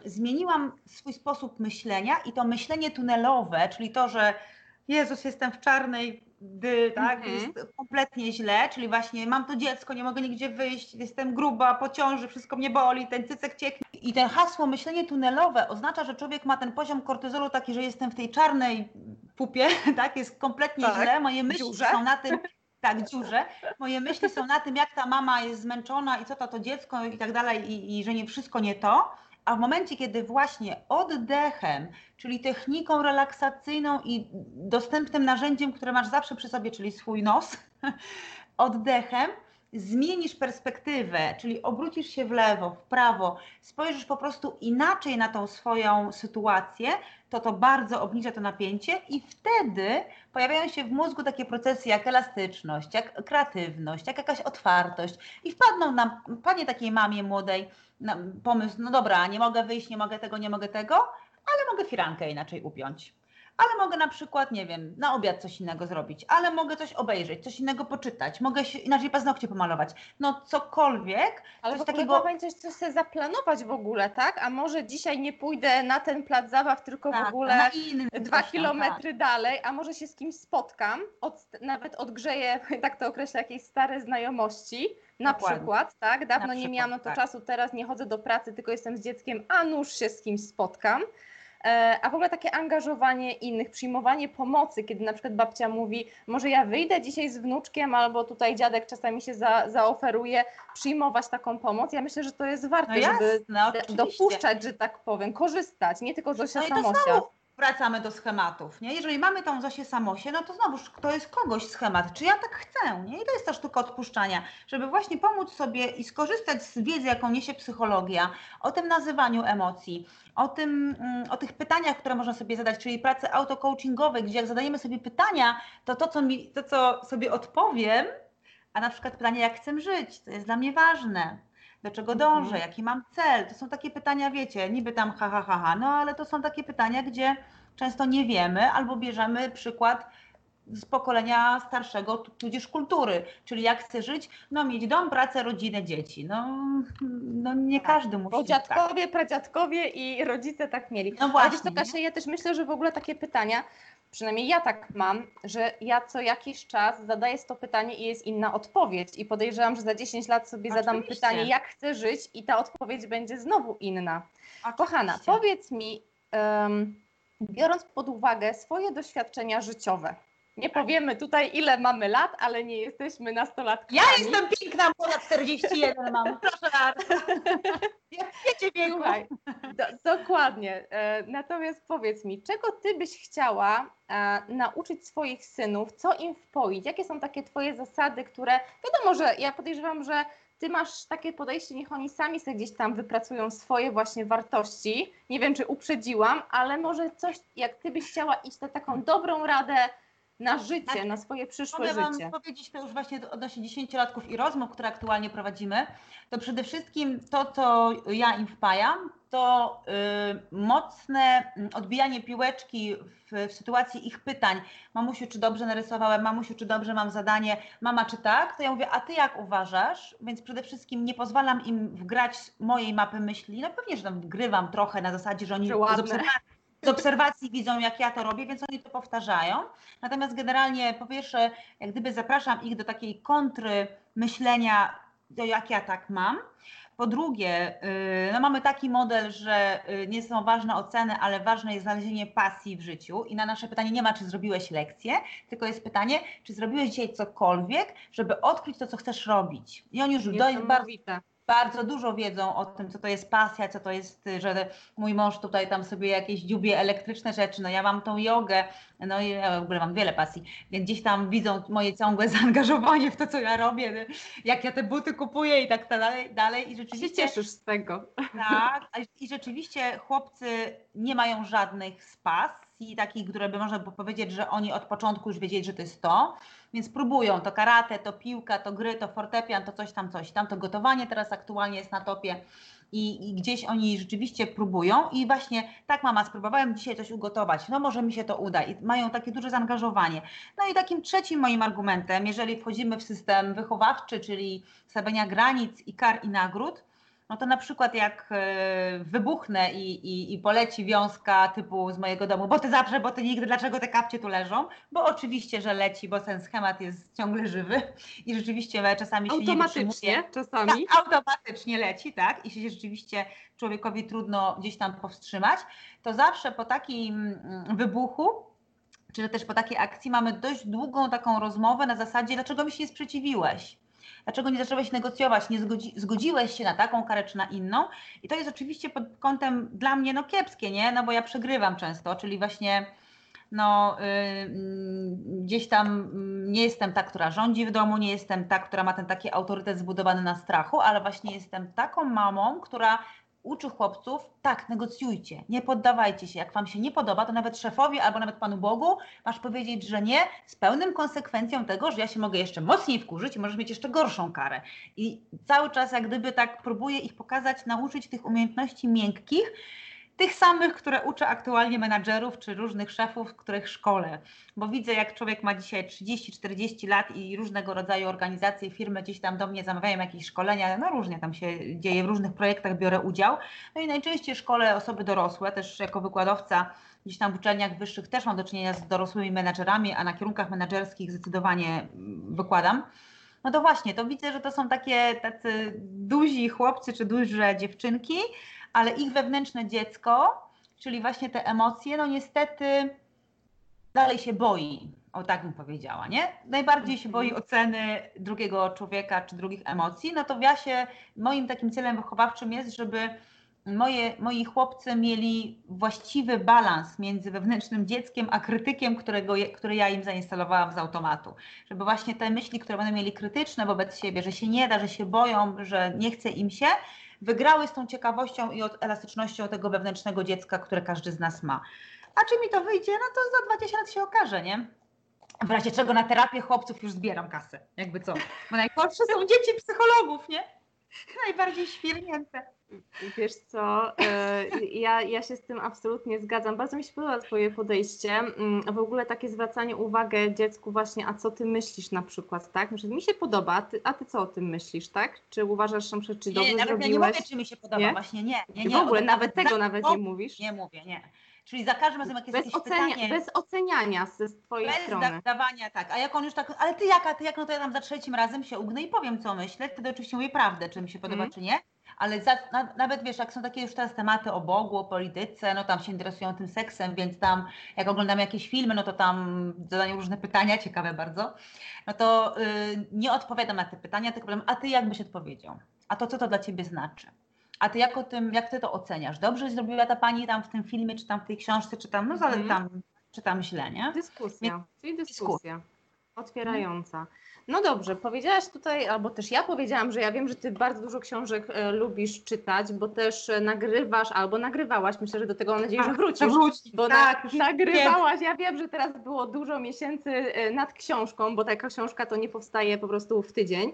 zmieniłam swój sposób myślenia i to myślenie tunelowe, czyli to, że Jezus, jestem w czarnej dy, tak, mm -hmm. jest kompletnie źle, czyli właśnie mam to dziecko, nie mogę nigdzie wyjść, jestem gruba, po ciąży, wszystko mnie boli, ten cycek cieknie. I ten hasło myślenie tunelowe oznacza, że człowiek ma ten poziom kortyzolu taki, że jestem w tej czarnej pupie, *laughs* tak, jest kompletnie tak, źle, moje myśli dziurze. są na tym, *laughs* tak, dziurze. Moje myśli są na tym, jak ta mama jest zmęczona i co to to dziecko i tak dalej, i, i że nie wszystko nie to. A w momencie, kiedy właśnie oddechem, czyli techniką relaksacyjną i dostępnym narzędziem, które masz zawsze przy sobie, czyli swój nos, *laughs* oddechem, zmienisz perspektywę, czyli obrócisz się w lewo, w prawo, spojrzysz po prostu inaczej na tą swoją sytuację, to to bardzo obniża to napięcie i wtedy pojawiają się w mózgu takie procesy jak elastyczność, jak kreatywność, jak jakaś otwartość i wpadną nam, panie takiej mamie młodej, pomysł, no dobra, nie mogę wyjść, nie mogę tego, nie mogę tego, ale mogę firankę inaczej upiąć ale mogę na przykład, nie wiem, na obiad coś innego zrobić, ale mogę coś obejrzeć, coś innego poczytać, mogę się inaczej paznokcie pomalować, no cokolwiek. Ale coś takiego... coś, coś sobie zaplanować w ogóle, tak? A może dzisiaj nie pójdę na ten plac zabaw, tylko tak, w ogóle dwa kilometry tak. dalej, a może się z kimś spotkam, od, nawet odgrzeję, *laughs* tak to określę, jakieś stare znajomości, na Dokładnie. przykład, tak? Dawno na nie przykład, miałam na to tak. czasu, teraz nie chodzę do pracy, tylko jestem z dzieckiem, a nuż się z kimś spotkam. E, a w ogóle takie angażowanie innych, przyjmowanie pomocy, kiedy na przykład babcia mówi, może ja wyjdę dzisiaj z wnuczkiem, albo tutaj dziadek czasami się za, zaoferuje, przyjmować taką pomoc. Ja myślę, że to jest warte, no jasne, żeby dopuszczać, że tak powiem, korzystać, nie tylko Zosia no Samosia wracamy do schematów, nie? Jeżeli mamy tą Zosię Samosie, no to znowuż to jest kogoś schemat, czy ja tak chcę, nie? I to jest ta sztuka odpuszczania, żeby właśnie pomóc sobie i skorzystać z wiedzy, jaką niesie psychologia, o tym nazywaniu emocji, o, tym, mm, o tych pytaniach, które można sobie zadać, czyli pracy autocoachingowej, gdzie jak zadajemy sobie pytania, to to, co, mi, to, co sobie odpowiem, a na przykład pytanie, jak chcę żyć, to jest dla mnie ważne, do czego dążę, mhm. jaki mam cel. To są takie pytania, wiecie, niby tam ha, ha, ha, ha, no ale to są takie pytania, gdzie często nie wiemy albo bierzemy przykład z pokolenia starszego, tudzież kultury, czyli jak chcę żyć, no mieć dom, pracę, rodzinę, dzieci. No, no nie tak. każdy musi. Bo dziadkowie, tak. pradziadkowie i rodzice tak mieli. No właśnie. Ale wiesz to Kasia, ja też myślę, że w ogóle takie pytania, przynajmniej ja tak mam, że ja co jakiś czas zadaję to pytanie i jest inna odpowiedź. I podejrzewam, że za 10 lat sobie Oczywiście. zadam pytanie, jak chcę żyć, i ta odpowiedź będzie znowu inna. Oczywiście. Kochana, powiedz mi, um, biorąc pod uwagę swoje doświadczenia życiowe, nie powiemy tutaj, ile mamy lat, ale nie jesteśmy nastolatkami. Ja jestem piękna, lat 41 mam. *laughs* Proszę bardzo. *laughs* Jak wiecie wieku. Słuchaj, do, dokładnie. E, natomiast powiedz mi, czego ty byś chciała e, nauczyć swoich synów, co im wpoić? Jakie są takie twoje zasady, które, wiadomo, że ja podejrzewam, że ty masz takie podejście, niech oni sami sobie gdzieś tam wypracują swoje właśnie wartości. Nie wiem, czy uprzedziłam, ale może coś, jak ty byś chciała iść na taką dobrą radę na życie, tak. na swoje przyszłe Mogę życie. Wam powiedzieć to już właśnie odnośnie dziesięciolatków i rozmów, które aktualnie prowadzimy, to przede wszystkim to, co ja im wpajam, to y, mocne mm, odbijanie piłeczki w, w, sytuacji ich pytań. Mamusiu, czy dobrze narysowałem? Mamusiu, czy dobrze mam zadanie? Mama, czy tak? To ja mówię, a ty jak uważasz? Więc przede wszystkim nie pozwalam im wgrać mojej mapy myśli. No pewnie, że tam wgrywam trochę na zasadzie, że oni z obserwacji z obserwacji widzą, jak ja to robię, więc oni to powtarzają. Natomiast generalnie po pierwsze, jak gdyby zapraszam ich do takiej kontry myślenia, to jak ja tak mam. Po drugie, y, no mamy taki model, że y, nie są ważne oceny, ale ważne jest znalezienie pasji w życiu. I na nasze pytanie nie ma, czy zrobiłeś lekcję, tylko jest pytanie, czy zrobiłeś dzisiaj cokolwiek, żeby odkryć to, co chcesz robić. I oni już dość bardzo, bardzo dużo wiedzą o tym, co to jest pasja, co to jest, że mój mąż tutaj tam sobie jakieś dziubie elektryczne rzeczy, no ja mam tą jogę, no i ja w ogóle mam wiele pasji, więc gdzieś tam widzą moje ciągłe *laughs* zaangażowanie w to, co ja robię, jak ja te buty kupuję i tak dalej, dalej. i rzeczywiście... Się cieszysz z tego. Tak, *laughs* i rzeczywiście chłopcy nie mają żadnych spas, takich, które by można by powiedzieć, że oni od początku już wiedzieli, że to jest to, więc próbują to karate, to piłka, to gry, to fortepian, to coś tam, coś tam, to gotowanie teraz aktualnie jest na topie. i, i, gdzieś oni rzeczywiście próbują i właśnie tak mama, spróbowałem dzisiaj coś ugotować, no może mi się to uda i mają takie duże zaangażowanie. No i takim trzecim moim argumentem, jeżeli wchodzimy w system wychowawczy, czyli stawiania granic i kar i nagród, no to na przykład jak e, wybuchnę i, i, i, poleci wiązka typu z mojego domu, bo ty zawsze, bo ty nigdy, dlaczego te kapcie tu leżą? Bo oczywiście, że leci, bo ten schemat jest ciągle żywy *laughs* i rzeczywiście czasami się automatycznie, nie czasami. Tak, automatycznie leci, tak? I się rzeczywiście człowiekowi trudno gdzieś tam powstrzymać. To zawsze po takim mm, wybuchu czy też po takiej akcji mamy dość długą taką rozmowę na zasadzie, dlaczego mi się nie sprzeciwiłeś? Dlaczego nie zacząłeś negocjować, nie zgodzi, zgodziłeś się na taką karę czy na inną? I to jest oczywiście pod kątem dla mnie no kiepskie, nie? No bo ja przegrywam często, czyli właśnie no, yy, gdzieś tam nie jestem ta, która rządzi w domu, nie jestem ta, która ma ten taki autorytet zbudowany na strachu, ale właśnie jestem taką mamą, która uczy chłopców, tak, negocjujcie, nie poddawajcie się. Jak wam się nie podoba, to nawet szefowi albo nawet Panu Bogu masz powiedzieć, że nie, z pełnym konsekwencją tego, że ja się mogę jeszcze mocniej wkurzyć i możesz mieć jeszcze gorszą karę. I cały czas jak gdyby tak próbuję ich pokazać, nauczyć tych umiejętności miękkich, tych samych, które uczę aktualnie menadżerów czy różnych szefów, których szkole. Bo widzę, jak człowiek ma dzisiaj 30-40 lat i różnego rodzaju organizacje, firmy gdzieś tam do mnie zamawiają jakieś szkolenia, no różnie tam się dzieje, w różnych projektach biorę udział. No i najczęściej szkole osoby dorosłe, też jako wykładowca gdzieś tam w uczelniach wyższych też mam do czynienia z dorosłymi menadżerami, a na kierunkach menadżerskich zdecydowanie wykładam. No to właśnie, to widzę, że to są takie tacy duzi chłopcy czy duże dziewczynki, ale ich wewnętrzne dziecko, czyli właśnie te emocje, no niestety dalej się boi. O tak bym powiedziała, nie? Najbardziej się boi mhm. oceny drugiego człowieka czy drugich emocji. No to ja się, moim takim celem wychowawczym jest, żeby moje, moi chłopcy mieli właściwy balans między wewnętrznym dzieckiem a krytykiem, którego, który ja im zainstalowałam z automatu. Żeby właśnie te myśli, które będą mieli krytyczne wobec siebie, że się nie da, że się boją, że nie chce im się, wygrały z tą ciekawością i elastycznością tego wewnętrznego dziecka, które każdy z nas ma. A czy mi to wyjdzie, no to za 20 lat się okaże, nie? W razie czego na terapię chłopców już zbieram kasę, jakby co. Bo najgorsze są dzieci psychologów, nie? Najbardziej świrnięte. Wiesz co, e, ja, ja się z tym absolutnie zgadzam. Bardzo mi się podoba Twoje podejście. Mm, w ogóle takie zwracanie uwagi dziecku właśnie, a co Ty myślisz na przykład, tak? Mi się podoba, a ty, a ty co o tym myślisz, tak? Czy uważasz, że czy dobrze nie, nawet zrobiłeś? Ja nie mówię, czy mi się podoba, nie? właśnie nie. nie, nie w ogóle nawet tego nawet nie mówisz? Nie mówię, nie. Czyli za każdym razem, jak jest bez ocenia, pytanie... Bez oceniania z twojej bez strony. Bez dawania, tak. A jak on już tak, ale ty jaka, ty jak, no to ja tam za trzecim razem się ugnę i powiem, co myślę. Wtedy oczywiście mówię prawdę, czy mi się podoba, mm. czy nie ale za, na, nawet wiesz, jak są takie już teraz tematy o Bogu, o polityce, no tam się interesują tym seksem, więc tam jak oglądamy jakieś filmy, no to tam zadają różne pytania, *laughs* ciekawe bardzo, no to y, nie odpowiadam na te pytania, tylko powiem, a ty jak byś odpowiedział? A to co to dla ciebie znaczy? A ty jak o tym, jak ty to oceniasz? Dobrze zrobiła ta pani tam w tym filmie, czy tam w tej książce, czy tam, no mm. tam, czy tam źle, nie? Dyskusja, Więc, czyli dyskusja. Otwierająca. No dobrze, powiedziałaś tutaj, albo też ja powiedziałam, że ja wiem, że ty bardzo dużo książek e, lubisz czytać, bo też e, nagrywasz, albo nagrywałaś, myślę, że do tego mam nadzieję, że tak, wrócisz. Wróci, bo tak, na, nagrywałaś, ja wiem, że teraz było dużo miesięcy e, nad książką, bo taka książka to nie powstaje po prostu w tydzień.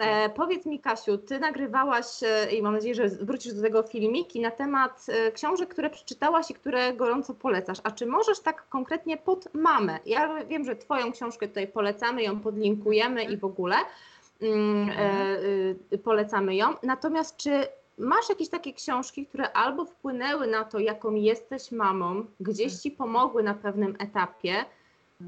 E, powiedz mi, Kasiu, ty nagrywałaś e, i mam nadzieję, że wrócisz do tego filmiki na temat e, książek, które przeczytałaś i które gorąco polecasz. A czy możesz tak konkretnie pod mamę? Ja wiem, że Twoją książkę tutaj polecamy, ją podlinkujemy i w ogóle mm, polecamy ją. Natomiast czy masz jakieś takie książki, które albo wpłynęły na to, jaką jesteś mamą, gdzieś ci pomogły na pewnym etapie?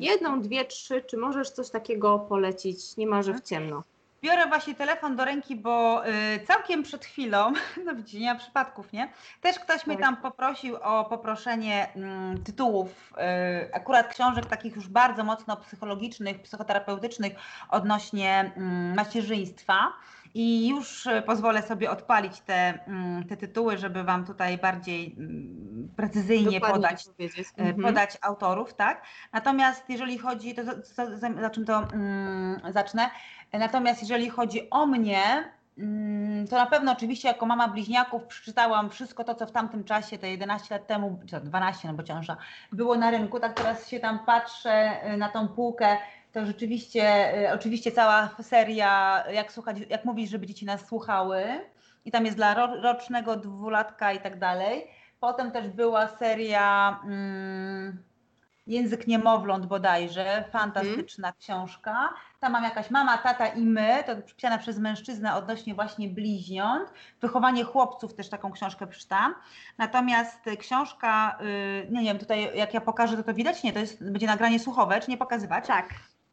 Jedną, dwie, trzy, czy możesz coś takiego polecić niemalże w ciemno? Biorę właśnie telefon do ręki, bo y, całkiem przed chwilą, *laughs* no widzicie, nie ma przypadków, nie? Też ktoś mnie tak. tam poprosił o poproszenie mm, tytułów, y, akurat książek takich już bardzo mocno psychologicznych, psychoterapeutycznych odnośnie mm, macierzyństwa. I już y, pozwolę sobie odpalić te, mm, te tytuły, żeby Wam tutaj bardziej precyzyjnie podać, mhm. podać autorów, tak? Natomiast jeżeli chodzi, to za, za, za czym to zacznę? Natomiast jeżeli chodzi o mnie, mm, to na pewno oczywiście jako mama bliźniaków przeczytałam wszystko to, co w tamtym czasie, te 11 lat temu, czy 12, no bo ciąża, było na rynku. Tak teraz się tam patrzę y, na tą półkę, to rzeczywiście, y, oczywiście cała seria, jak słuchać, jak mówisz, żeby dzieci nas słuchały, i tam jest dla rocznego dwulatka i tak dalej. Potem też była seria mm, Język niemowląt bodajże, fantastyczna hmm. książka. Tam mam jakaś mama, tata i my, to przypisana przez mężczyznę odnośnie właśnie bliźniąt. Wychowanie chłopców też taką książkę przeczytałam. Natomiast książka, yy, nie, wiem, tutaj jak ja pokażę, to to widać? Nie, to jest, będzie nagranie słuchowe, czy nie pokazywać? Tak.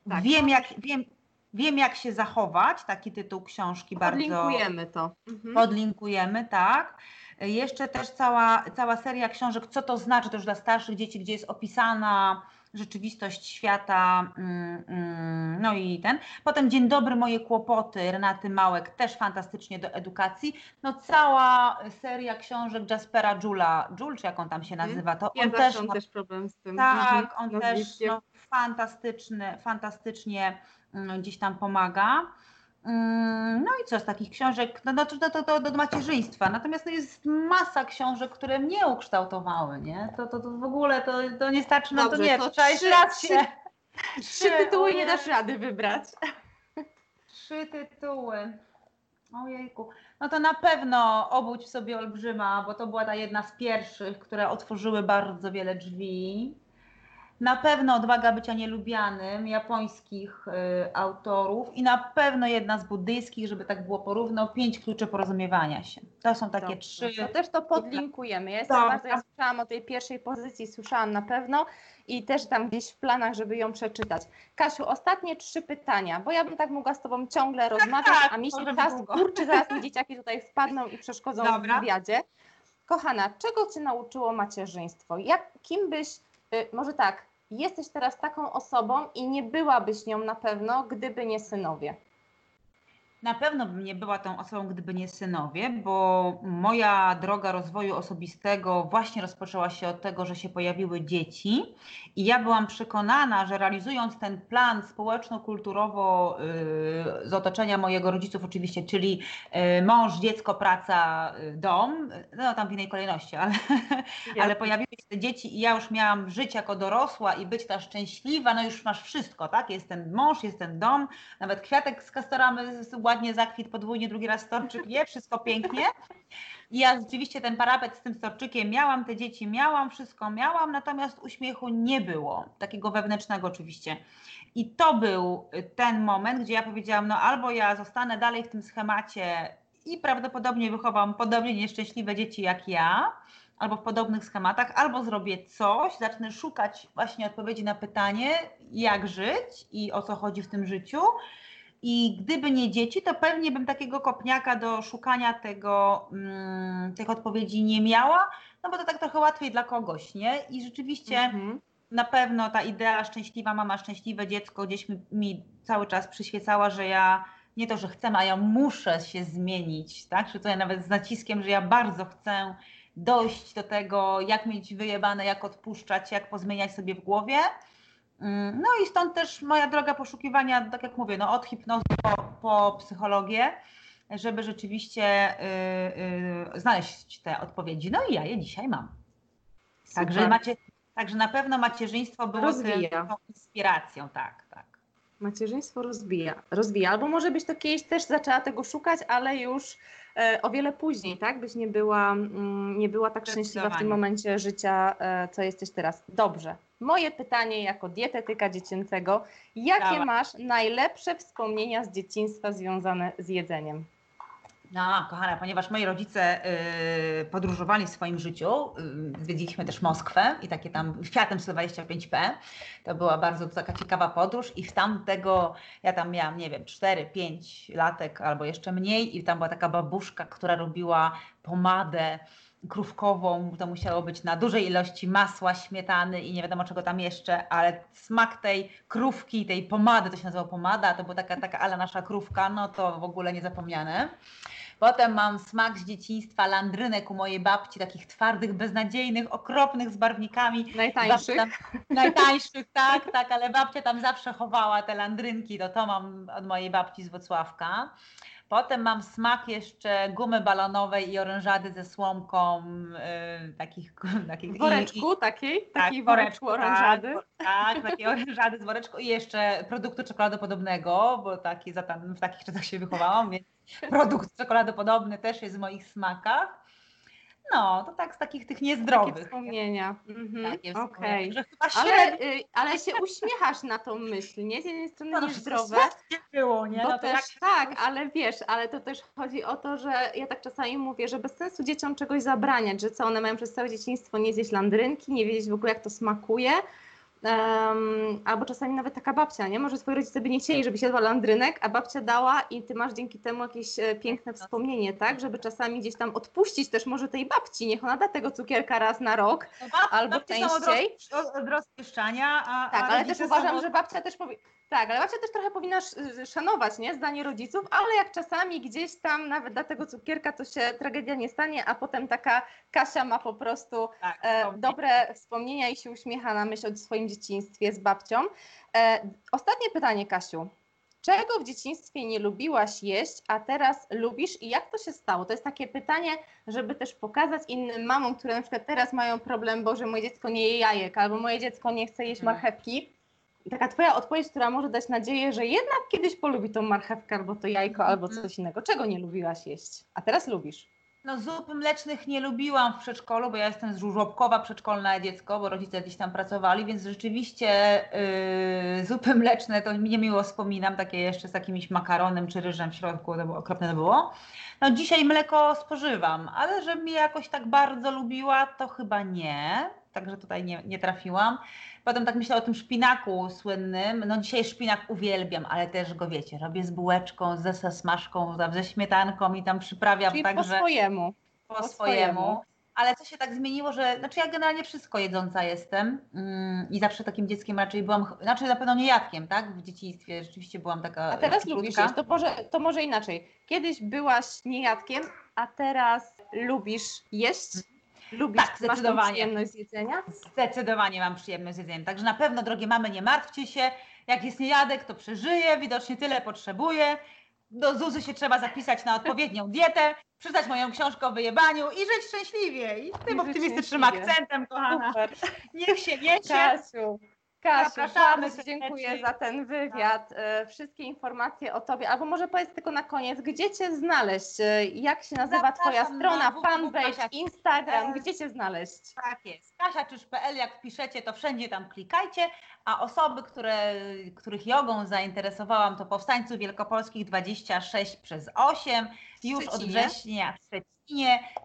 tak. Wiem, jak, wiem, wiem jak się zachować, taki tytuł książki Podlinkujemy bardzo. Podlinkujemy to. Mhm. Podlinkujemy, tak. Jeszcze też cała, cała seria książek, co to znaczy, to już dla starszych dzieci, gdzie jest opisana rzeczywistość świata, mm, mm, no i ten. Potem Dzień dobry, moje kłopoty, Renaty Małek, też fantastycznie do edukacji. No cała seria książek Jaspera Jula, Jul, czy jak on tam się mhm. nazywa, to ja on też ma też problem z tym. Tak, mhm. on też no, fantastyczny, fantastycznie mm, gdzieś tam pomaga. Mm, no i co z takich książek? No, no to, to, to do macierzyństwa. Natomiast no jest masa książek, które mnie ukształtowały, nie? To, to, to w ogóle to, to nie starczy, no Dobrze, to nie, to trzeba jeszcze raz się... Trzy *laughs* tytuły nie dasz rady wybrać. Trzy tytuły. Ojejku. No to na pewno obudź sobie olbrzyma, bo to była ta jedna z pierwszych, które otworzyły bardzo wiele drzwi. Na pewno odwaga bycia nielubianym japońskich y, autorów i na pewno jedna z buddyjskich, żeby tak było porówno, pięć kluczy porozumiewania się. To są takie trzy. To też to podlinkujemy. Ja jestem tak. bardzo, ja słyszałam o tej pierwszej pozycji, słyszałam na pewno i też tam gdzieś w planach, żeby ją przeczytać. Kasiu, ostatnie trzy pytania, bo ja bym tak mogła z Tobą ciągle tak, rozmawiać, tak, a mi się czas kurczy, zaraz mi dzieciaki tutaj wpadną i przeszkodzą Dobra. w wywiadzie. Kochana, czego Cię nauczyło macierzyństwo? Jak, kim byś, y, może tak, jesteś teraz taką osobą i nie byłabyś nią na pewno, gdyby nie synowie. Na pewno bym nie była tą osobą, gdyby nie synowie, bo moja droga rozwoju osobistego właśnie rozpoczęła się od tego, że się pojawiły dzieci i ja byłam przekonana, że realizując ten plan społeczno-kulturowo yy, z otoczenia mojego rodziców oczywiście, czyli yy, mąż, dziecko, praca, yy, dom, no tam w innej kolejności, ale, ale pojawiły się te dzieci i ja już miałam żyć jako dorosła i być ta szczęśliwa, no już masz wszystko, tak? Jest ten mąż, jest ten dom, nawet kwiatek z kastorami ładnie zakwit podwójnie, drugi raz storczyk je, wszystko pięknie. I ja rzeczywiście ten parapet z tym storczykiem miałam, te dzieci miałam, wszystko miałam, natomiast uśmiechu nie było, takiego wewnętrznego oczywiście. I to był ten moment, gdzie ja powiedziałam, no albo ja zostanę dalej w tym schemacie i prawdopodobnie wychowam podobnie nieszczęśliwe dzieci jak ja, albo w podobnych schematach, albo zrobię coś, zacznę szukać właśnie odpowiedzi na pytanie, jak żyć i o co chodzi w tym życiu, i gdyby nie dzieci, to pewnie bym takiego kopniaka do szukania tego, mm, tych odpowiedzi nie miała, no bo to tak trochę łatwiej dla kogoś, nie? I rzeczywiście mhm. na pewno ta idea szczęśliwa mama, szczęśliwe dziecko gdzieś mi, mi, cały czas przyświecała, że ja nie to, że chcę, a ja muszę się zmienić, tak? Że ja nawet z naciskiem, że ja bardzo chcę dojść do tego, jak mieć wyjebane, jak odpuszczać, jak pozmieniać sobie w głowie. Mm, no i stąd też moja droga poszukiwania, tak jak mówię, no od hipnozy po, po psychologię, żeby rzeczywiście y, y, znaleźć te odpowiedzi. No i ja je dzisiaj mam. Także, macie, także na pewno macierzyństwo było rozwija. tą inspiracją, tak, tak. Macierzyństwo rozwija, rozwija. Albo może byś to kiedyś też zaczęła tego szukać, ale już o wiele później, tak? Byś nie była, mm, nie była tak szczęśliwa w tym momencie życia, e, co jesteś teraz. Dobrze. Moje pytanie jako dietetyka dziecięcego, jakie masz najlepsze wspomnienia z dzieciństwa związane z jedzeniem? No, kochana, ponieważ moi rodzice y, podróżowali w swoim życiu, y, zwiedziliśmy też Moskwę i takie tam Fiatem 125P. To była bardzo taka ciekawa podróż i w tamtego, ja tam miałam, nie wiem, 4-5 latek albo jeszcze mniej i tam była taka babuszka, która robiła pomadę krówkową, to musiało być na dużej ilości masła, śmietany i nie wiadomo czego tam jeszcze, ale smak tej krówki, tej pomady, to się nazywa pomada, to była taka, taka ale nasza krówka, no to w ogóle niezapomniane. Potem mam smak z dzieciństwa landrynek u mojej babci, takich twardych, beznadziejnych, okropnych, z barwnikami. Najtańszych. Tam, najtańszych, tak, tak, ale babcia tam zawsze chowała te landrynki, to to mam od mojej babci z Wocławka. Potem mam smak jeszcze gumy balonowej i orężady ze słomką, yy, takich, *laughs* takich... W woreczku i, takiej? Tak, takiej woreczku orężady? Tak, tak takiej orężady z woreczku i jeszcze produktu czekoladopodobnego, bo taki, w takich czasach się wychowałam, więc *laughs* produkt czekoladopodobny też jest w moich smakach. No, to tak z takich tych niezdrowych. Takie wspomnienia. Mhm. Takie że chyba Ale, y, ale się uśmiechasz na tą myśl, nie? Z jednej strony No, no, niezdrowe. Nie było, nie? Bo No to też jak- tak, ale wiesz, ale to też chodzi o to, że ja tak czasami mówię, że bez sensu dzieciom czegoś zabraniać, że co one mają przez całe dzieciństwo nie zjeść landrynki, nie wiedzieć w ogóle jak to smakuje. Em, albo czasami nawet taka babcia, nie? Może twoi rodzice by nie chcieli, żeby jadła landrynek, a babcia dała i ty masz dzięki temu jakieś e, piękne wspomnienie, tak? Żeby czasami gdzieś tam odpuścić też może tej babci, niech ona da tego cukierka raz na rok, No bab- albo są od częściej. roz- Od rozpieszczania, a Tak, a ale też uważam, że babcia też powie... Tak, ale babcia też trochę powinna sz- szanować, nie? Zdanie rodziców, ale jak czasami gdzieś tam nawet dla tego cukierka to się tragedia nie stanie, a potem taka Kasia ma po prostu Tak, e, dobre wspomnienia i się uśmiecha na myśl o swoim dzieciństwie z babcią. E, ostatnie pytanie, Kasiu. Czego w dzieciństwie nie lubiłaś jeść, a teraz lubisz i jak to się stało? To jest takie pytanie, żeby też pokazać innym mamom, które na przykład teraz mają problem, bo że moje dziecko nie je jajek, albo moje dziecko nie chce jeść Mhm. marchewki. Taka twoja odpowiedź, która może dać nadzieję, że jednak kiedyś polubi tą marchewkę, albo to jajko, albo Mhm. coś innego. Czego nie lubiłaś jeść, a teraz lubisz? No zup mlecznych nie lubiłam w przedszkolu, bo ja jestem z żużłobkowa przedszkolne dziecko, bo rodzice gdzieś tam pracowali, więc rzeczywiście yy, zupy mleczne to mi niemiło wspominam, takie jeszcze z jakimś makaronem czy ryżem w środku, to było, okropne to było. No dzisiaj mleko spożywam, ale że mi jakoś tak bardzo lubiła, to chyba nie, także tutaj nie, nie trafiłam. Potem tak myślę o tym szpinaku słynnym. No dzisiaj szpinak uwielbiam, ale też go wiecie, robię z bułeczką, ze tam ze śmietanką i tam przyprawiam Czyli tak, po swojemu. po, po swojemu. swojemu. Ale co się tak zmieniło, że znaczy ja generalnie wszystko jedząca jestem mm, i zawsze takim dzieckiem raczej byłam, znaczy na pewno nie jadkiem, tak? W dzieciństwie rzeczywiście byłam taka A teraz lubisz jeść, to może, to może inaczej. Kiedyś byłaś niejadkiem, a teraz lubisz jeść? Lubisz, Tak, masz zdecydowanie. przyjemność z jedzenia? Zdecydowanie mam przyjemność z jedzeniem. Także na pewno, drogie mamy, nie martwcie się. Jak jest niejadek, to przeżyje, widocznie tyle potrzebuje. Do Zuzy się trzeba zapisać na odpowiednią *laughs* dietę, przeczytać moją książkę o wyjebaniu i żyć szczęśliwie. I tym I optymistycznym akcentem, kochana. Super. Niech się niecie. Kasiu, Kasiu, bardzo dziękuję za ten wywiad. E, Wszystkie informacje o Tobie, albo może powiedz tylko na koniec, gdzie Cię znaleźć? E, Jak się nazywa Twoja Zapraszam strona, na fanpage. Instagram, gdzie Cię znaleźć? Tak jest. Kasiaczysz.pl, jak wpiszecie, to wszędzie tam klikajcie, a osoby, które, których jogą zainteresowałam, to Powstańców Wielkopolskich 26 przez 8. Już od września w Szczecinie,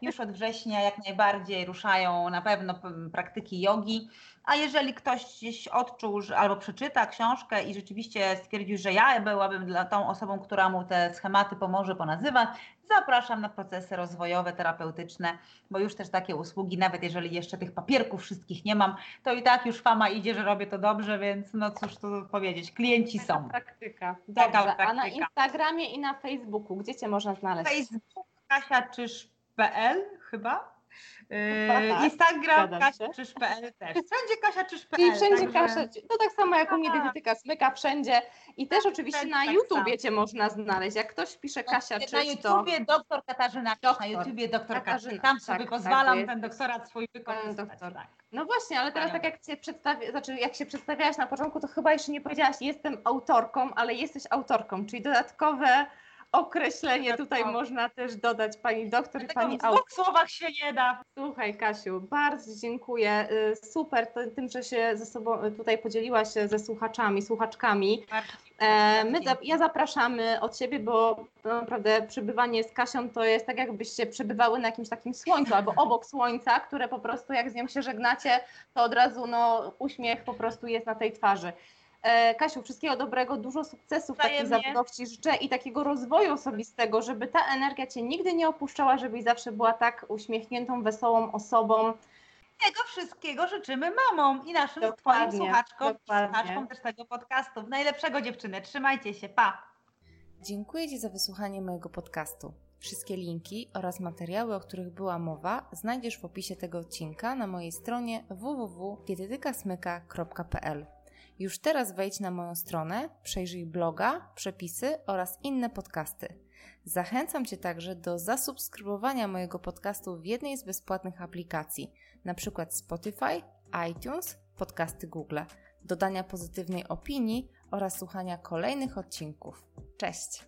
już od września jak najbardziej ruszają na pewno praktyki jogi. A jeżeli ktoś gdzieś odczuł że, albo przeczyta książkę i rzeczywiście stwierdził, że ja byłabym dla tą osobą, która mu te schematy pomoże ponazywać, zapraszam na procesy rozwojowe, terapeutyczne, bo już też takie usługi, nawet jeżeli jeszcze tych papierków wszystkich nie mam, to i tak już fama idzie, że robię to dobrze, więc no cóż tu powiedzieć, klienci Taka są. praktyka. Taka Dobrze, a na praktyka. Instagramie i na Facebooku, gdzie Cię można znaleźć? Facebook kasiaczysz.pl chyba. Chyba Yy, tak, Instagram kasiaczysz.pl też. Wszędzie kasiaczysz.pl. Czyli wszędzie także- Kasia, to tak samo jak u mnie Tak. dietetyka smyka wszędzie i też oczywiście tak, na tak YouTubie. Cię można znaleźć. Jak ktoś pisze Kasia na Czyś, to YouTubie doktor Katarzyna Doktor. na YouTubie doktor Katarzyna. Tam sobie tak, pozwalam tak, ten doktorat swój wykorzystać. doktor. Tak. No właśnie, ale teraz tak jak cię przedstawi, znaczy jak się przedstawiałaś na początku, to chyba jeszcze nie powiedziałaś, jestem autorką, ale jesteś autorką, czyli dodatkowe określenie tutaj można też dodać pani doktor i pani w autor. dwóch słowach się nie da. Słuchaj Kasiu, bardzo dziękuję. Y, Super tym, że się ze sobą y, tutaj podzieliłaś się ze słuchaczami, słuchaczkami. E, My, ja zapraszamy od siebie, bo naprawdę przebywanie z Kasią to jest tak, jakbyście przebywały na jakimś takim słońcu albo obok *laughs* słońca, które po prostu jak z nią się żegnacie, to od razu no, uśmiech po prostu jest na tej twarzy. E, Kasiu, wszystkiego dobrego, dużo sukcesów takiej Wzajemnie. zawodowości życzę i takiego rozwoju osobistego, żeby ta energia Cię nigdy nie opuszczała, żebyś zawsze była tak uśmiechniętą, wesołą osobą. Tego wszystkiego życzymy mamom i naszym Dokładnie, twoim słuchaczkom i dokładnie. słuchaczkom też tego podcastu. Najlepszego dziewczyny, trzymajcie się, pa! Dziękuję Ci za wysłuchanie mojego podcastu. Wszystkie linki oraz materiały, o których była mowa, znajdziesz w opisie tego odcinka na mojej stronie www.dietetykasmyka.pl. Już teraz wejdź na moją stronę, przejrzyj bloga, przepisy oraz inne podcasty. Zachęcam Cię także do zasubskrybowania mojego podcastu w jednej z bezpłatnych aplikacji, np. Spotify, iTunes, podcasty Google, dodania pozytywnej opinii oraz słuchania kolejnych odcinków. Cześć!